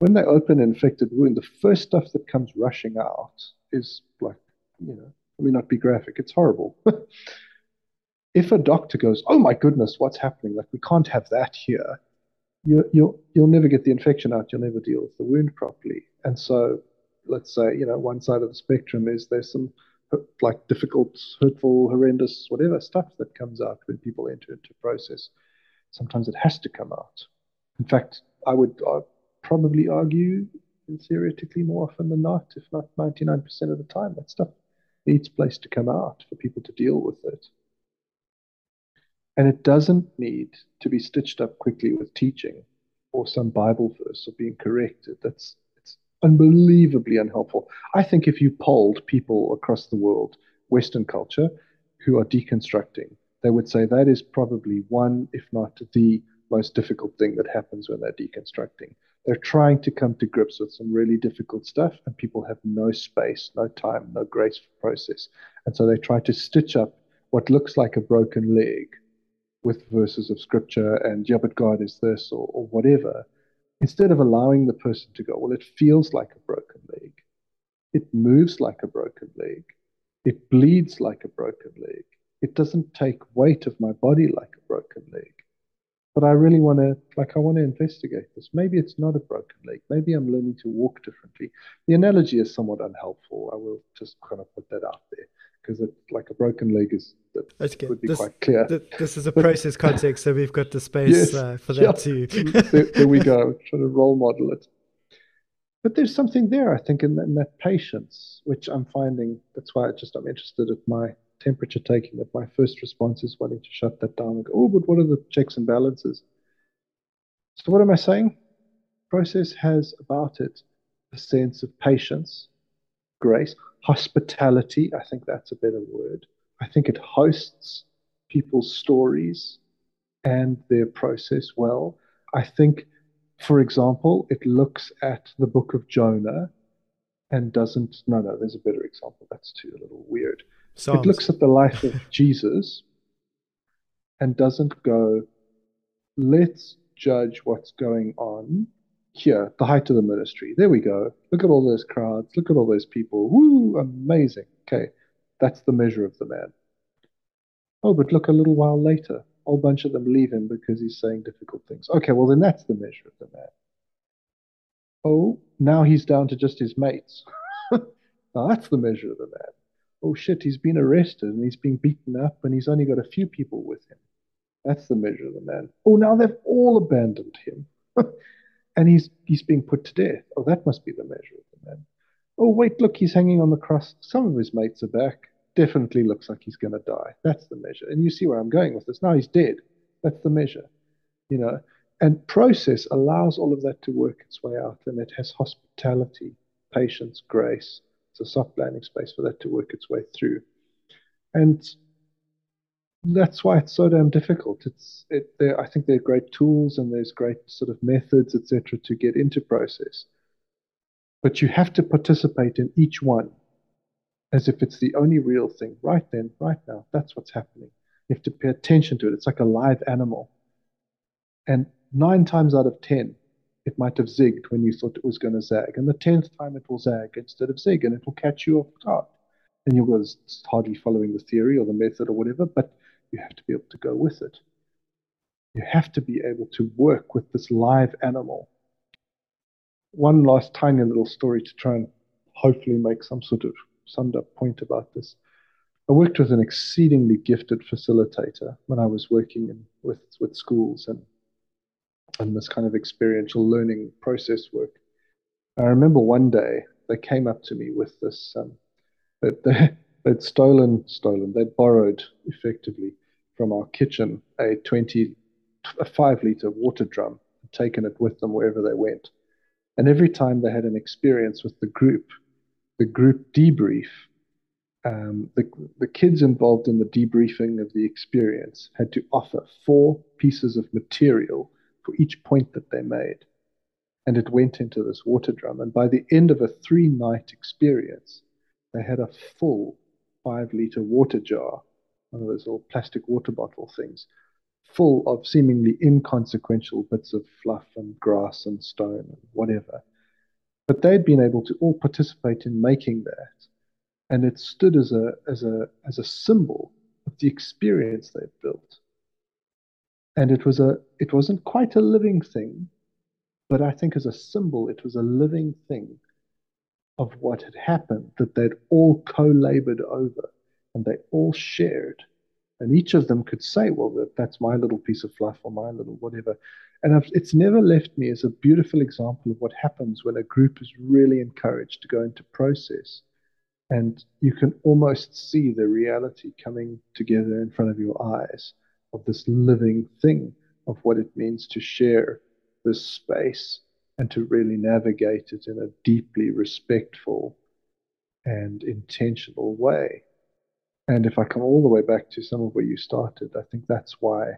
When they open an infected wound, the first stuff that comes rushing out is like, you know, let me not be graphic, it's horrible. if a doctor goes, Oh my goodness, what's happening? Like, we can't have that here, you, you'll, you'll never get the infection out. You'll never deal with the wound properly. And so, let's say, you know, one side of the spectrum is there's some like difficult, hurtful, horrendous, whatever stuff that comes out when people enter into process. Sometimes it has to come out. In fact, I would uh, probably argue theoretically more often than not, if not 99% of the time, that stuff needs place to come out for people to deal with it. And it doesn't need to be stitched up quickly with teaching or some Bible verse or being corrected. That's unbelievably unhelpful. I think if you polled people across the world, Western culture, who are deconstructing, they would say that is probably one, if not the most difficult thing that happens when they're deconstructing. They're trying to come to grips with some really difficult stuff, and people have no space, no time, no grace for process. And so they try to stitch up what looks like a broken leg with verses of scripture and, yeah, but God is this or, or whatever instead of allowing the person to go, well, it feels like a broken leg, it moves like a broken leg, it bleeds like a broken leg, it doesn't take weight of my body like a broken leg. But I really want to like I want to investigate this. Maybe it's not a broken leg. Maybe I'm learning to walk differently. The analogy is somewhat unhelpful. I will just kind of put that out there because it's like a broken leg is that okay. would be this, quite clear. Th- this is a process context, so we've got the space yes, uh, for that yeah. too. there, there, we go. Trying to role model it. But there's something there, I think, in, in that patience, which I'm finding. That's why I just I'm interested at my temperature taking. That my first response is wanting to shut that down and go, oh, but what are the checks and balances? So what am I saying? Process has about it a sense of patience, grace, hospitality. I think that's a better word. I think it hosts people's stories and their process well. I think, for example, it looks at the book of Jonah and doesn't. No, no, there's a better example. That's too a little weird. Psalms. It looks at the life of Jesus and doesn't go, let's judge what's going on here, the height of the ministry. There we go. Look at all those crowds. Look at all those people. Woo, amazing. Okay, that's the measure of the man. Oh, but look a little while later. A whole bunch of them leave him because he's saying difficult things. Okay, well, then that's the measure of the man. Oh, now he's down to just his mates. now that's the measure of the man. Oh shit, he's been arrested and he's been beaten up and he's only got a few people with him. That's the measure of the man. Oh, now they've all abandoned him. and he's he's being put to death. Oh, that must be the measure of the man. Oh, wait, look, he's hanging on the cross. Some of his mates are back. Definitely looks like he's going to die. That's the measure. And you see where I'm going with this. Now he's dead. That's the measure. You know, and process allows all of that to work its way out, and it has hospitality, patience, grace. It's a soft landing space for that to work its way through. And that's why it's so damn difficult. It's it. I think there are great tools and there's great sort of methods, etc., to get into process. But you have to participate in each one as if it's the only real thing. Right then, right now, that's what's happening. You have to pay attention to it. It's like a live animal. And nine times out of ten, it might have zigged when you thought it was going to zag. And the tenth time it will zag instead of zig, and it will catch you off guard. And you'll go, it's hardly following the theory or the method or whatever, but you have to be able to go with it. You have to be able to work with this live animal. One last tiny little story to try and hopefully make some sort of summed up point about this. I worked with an exceedingly gifted facilitator when I was working in, with, with schools and, and this kind of experiential learning process work. I remember one day they came up to me with this, um, that they, they'd stolen, stolen, they'd borrowed effectively from our kitchen a 20, a five liter water drum, taken it with them wherever they went. And every time they had an experience with the group, the group debrief, um, the, the kids involved in the debriefing of the experience had to offer four pieces of material for each point that they made. And it went into this water drum. And by the end of a three night experience, they had a full five liter water jar one of those little plastic water bottle things, full of seemingly inconsequential bits of fluff and grass and stone and whatever. But they'd been able to all participate in making that, and it stood as a as a as a symbol of the experience they'd built. And it was a it wasn't quite a living thing, but I think as a symbol, it was a living thing of what had happened that they'd all co-labored over and they all shared. And each of them could say, well, that, that's my little piece of fluff or my little whatever. And I've, it's never left me as a beautiful example of what happens when a group is really encouraged to go into process. And you can almost see the reality coming together in front of your eyes of this living thing of what it means to share this space and to really navigate it in a deeply respectful and intentional way. And if I come all the way back to some of where you started, I think that's why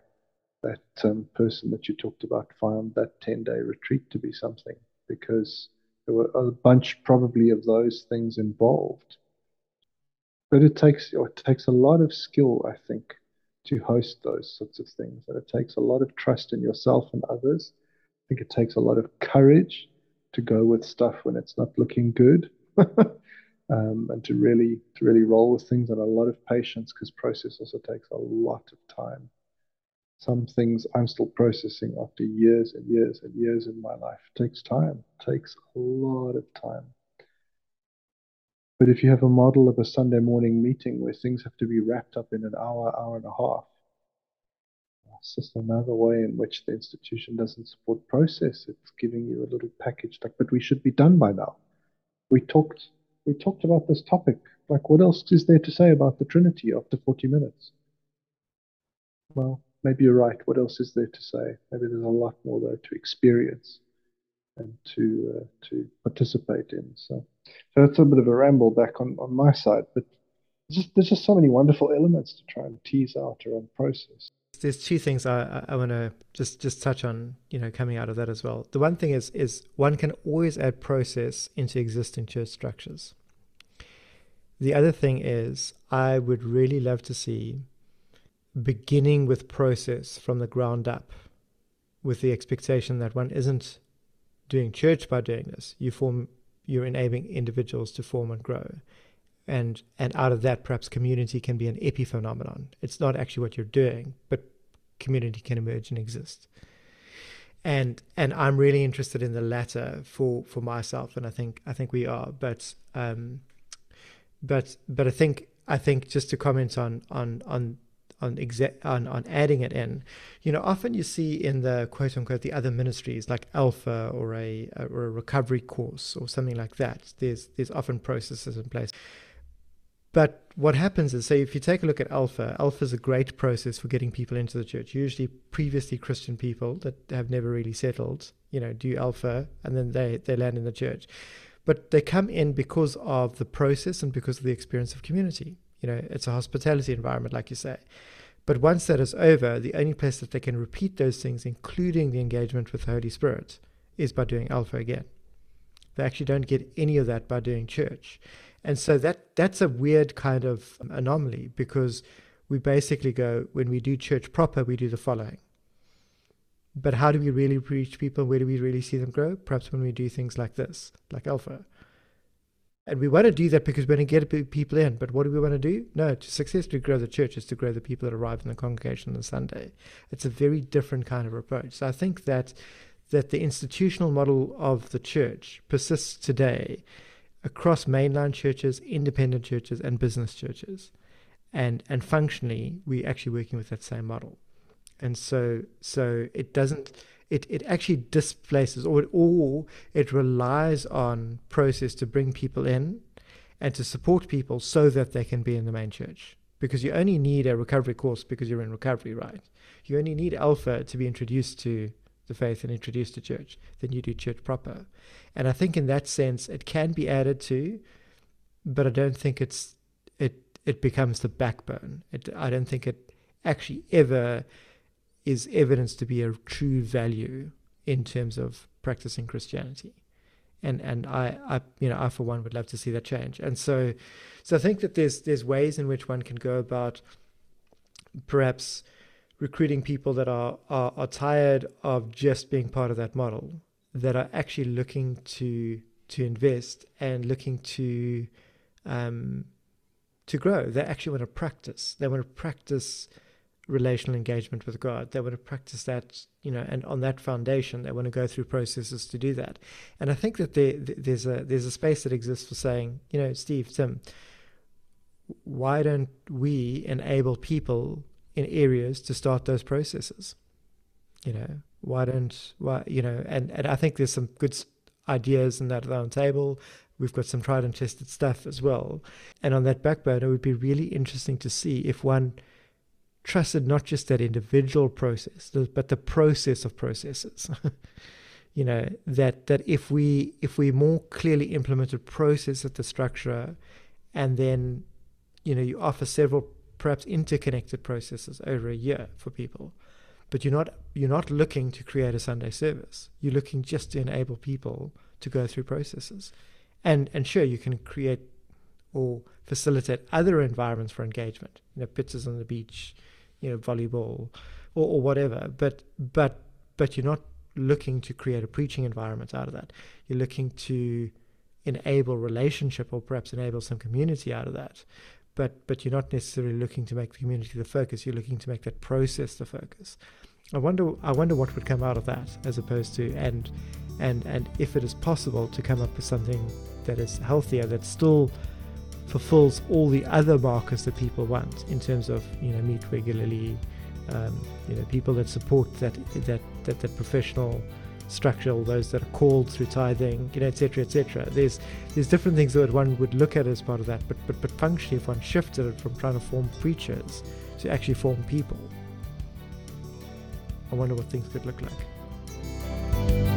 that um, person that you talked about found that 10 day retreat to be something, because there were a bunch probably of those things involved. But it takes it takes a lot of skill, I think, to host those sorts of things. And it takes a lot of trust in yourself and others. I think it takes a lot of courage to go with stuff when it's not looking good. um, and to really to really roll with things and a lot of patience because process also takes a lot of time. some things I'm still processing after years and years and years in my life. It takes time, it takes a lot of time. But if you have a model of a Sunday morning meeting where things have to be wrapped up in an hour, hour and a half, it's just another way in which the institution doesn't support process. It's giving you a little package like, but we should be done by now. We talked we talked about this topic. Like what else is there to say about the Trinity after 40 minutes? Well, maybe you're right. What else is there to say? Maybe there's a lot more though to experience and to uh, to participate in. So, so that's a bit of a ramble back on, on my side, but just, there's just so many wonderful elements to try and tease out around process. There's two things I, I want to just just touch on, you know, coming out of that as well. The one thing is is one can always add process into existing church structures. The other thing is I would really love to see beginning with process from the ground up with the expectation that one isn't doing church by doing this. You form you're enabling individuals to form and grow. And and out of that perhaps community can be an epiphenomenon. It's not actually what you're doing, but community can emerge and exist. And and I'm really interested in the latter for for myself and I think I think we are. But um but but I think I think just to comment on on on on, exa- on on adding it in. You know, often you see in the quote unquote the other ministries like Alpha or a or a recovery course or something like that. There's there's often processes in place. But what happens is, say, if you take a look at Alpha, Alpha is a great process for getting people into the church. Usually, previously Christian people that have never really settled, you know, do Alpha, and then they they land in the church. But they come in because of the process and because of the experience of community. You know, it's a hospitality environment, like you say. But once that is over, the only place that they can repeat those things, including the engagement with the Holy Spirit, is by doing Alpha again. They actually don't get any of that by doing church. And so that that's a weird kind of anomaly because we basically go, when we do church proper, we do the following. But how do we really reach people? Where do we really see them grow? Perhaps when we do things like this, like Alpha. And we want to do that because we want to get people in. But what do we want to do? No, to successfully grow the church is to grow the people that arrive in the congregation on the Sunday. It's a very different kind of approach. So I think that that the institutional model of the church persists today across mainline churches, independent churches, and business churches. And and functionally, we're actually working with that same model. And so so it doesn't it, it actually displaces or, it, or it relies on process to bring people in and to support people so that they can be in the main church. Because you only need a recovery course because you're in recovery right? You only need alpha to be introduced to the faith and introduced to church then you do church proper. And i think in that sense it can be added to but i don't think it's it it becomes the backbone. It, i don't think it actually ever is evidence to be a true value in terms of practicing Christianity. And and I, I you know I for one would love to see that change. And so so I think that there's there's ways in which one can go about perhaps recruiting people that are, are, are tired of just being part of that model, that are actually looking to to invest and looking to um, to grow. They actually want to practice. They want to practice relational engagement with God. They want to practice that, you know, and on that foundation, they want to go through processes to do that. And I think that there, there's a there's a space that exists for saying, you know, Steve, Tim, why don't we enable people in areas to start those processes? You know, why don't why you know? And and I think there's some good ideas in that the table. We've got some tried and tested stuff as well. And on that backbone, it would be really interesting to see if one trusted not just that individual process, but the process of processes. you know that that if we if we more clearly implemented process at the structure, and then you know you offer several perhaps interconnected processes over a year for people, but you're not you're not looking to create a Sunday service. You're looking just to enable people to go through processes, and and sure you can create or facilitate other environments for engagement. You know, pictures on the beach, you know, volleyball or, or whatever. But but but you're not looking to create a preaching environment out of that. You're looking to enable relationship or perhaps enable some community out of that. but but you're not necessarily looking to make the community the focus. You're looking to make that process the focus. I wonder I wonder what would come out of that as opposed to and and and if it is possible to come up with something that is healthier that still fulfills all the other markers that people want in terms of you know meet regularly um, you know people that support that that that, that professional structure all those that are called through tithing you know etc etc there's there's different things that one would look at as part of that but but but functionally if one shifted it from trying to form preachers to actually form people I wonder what things could look like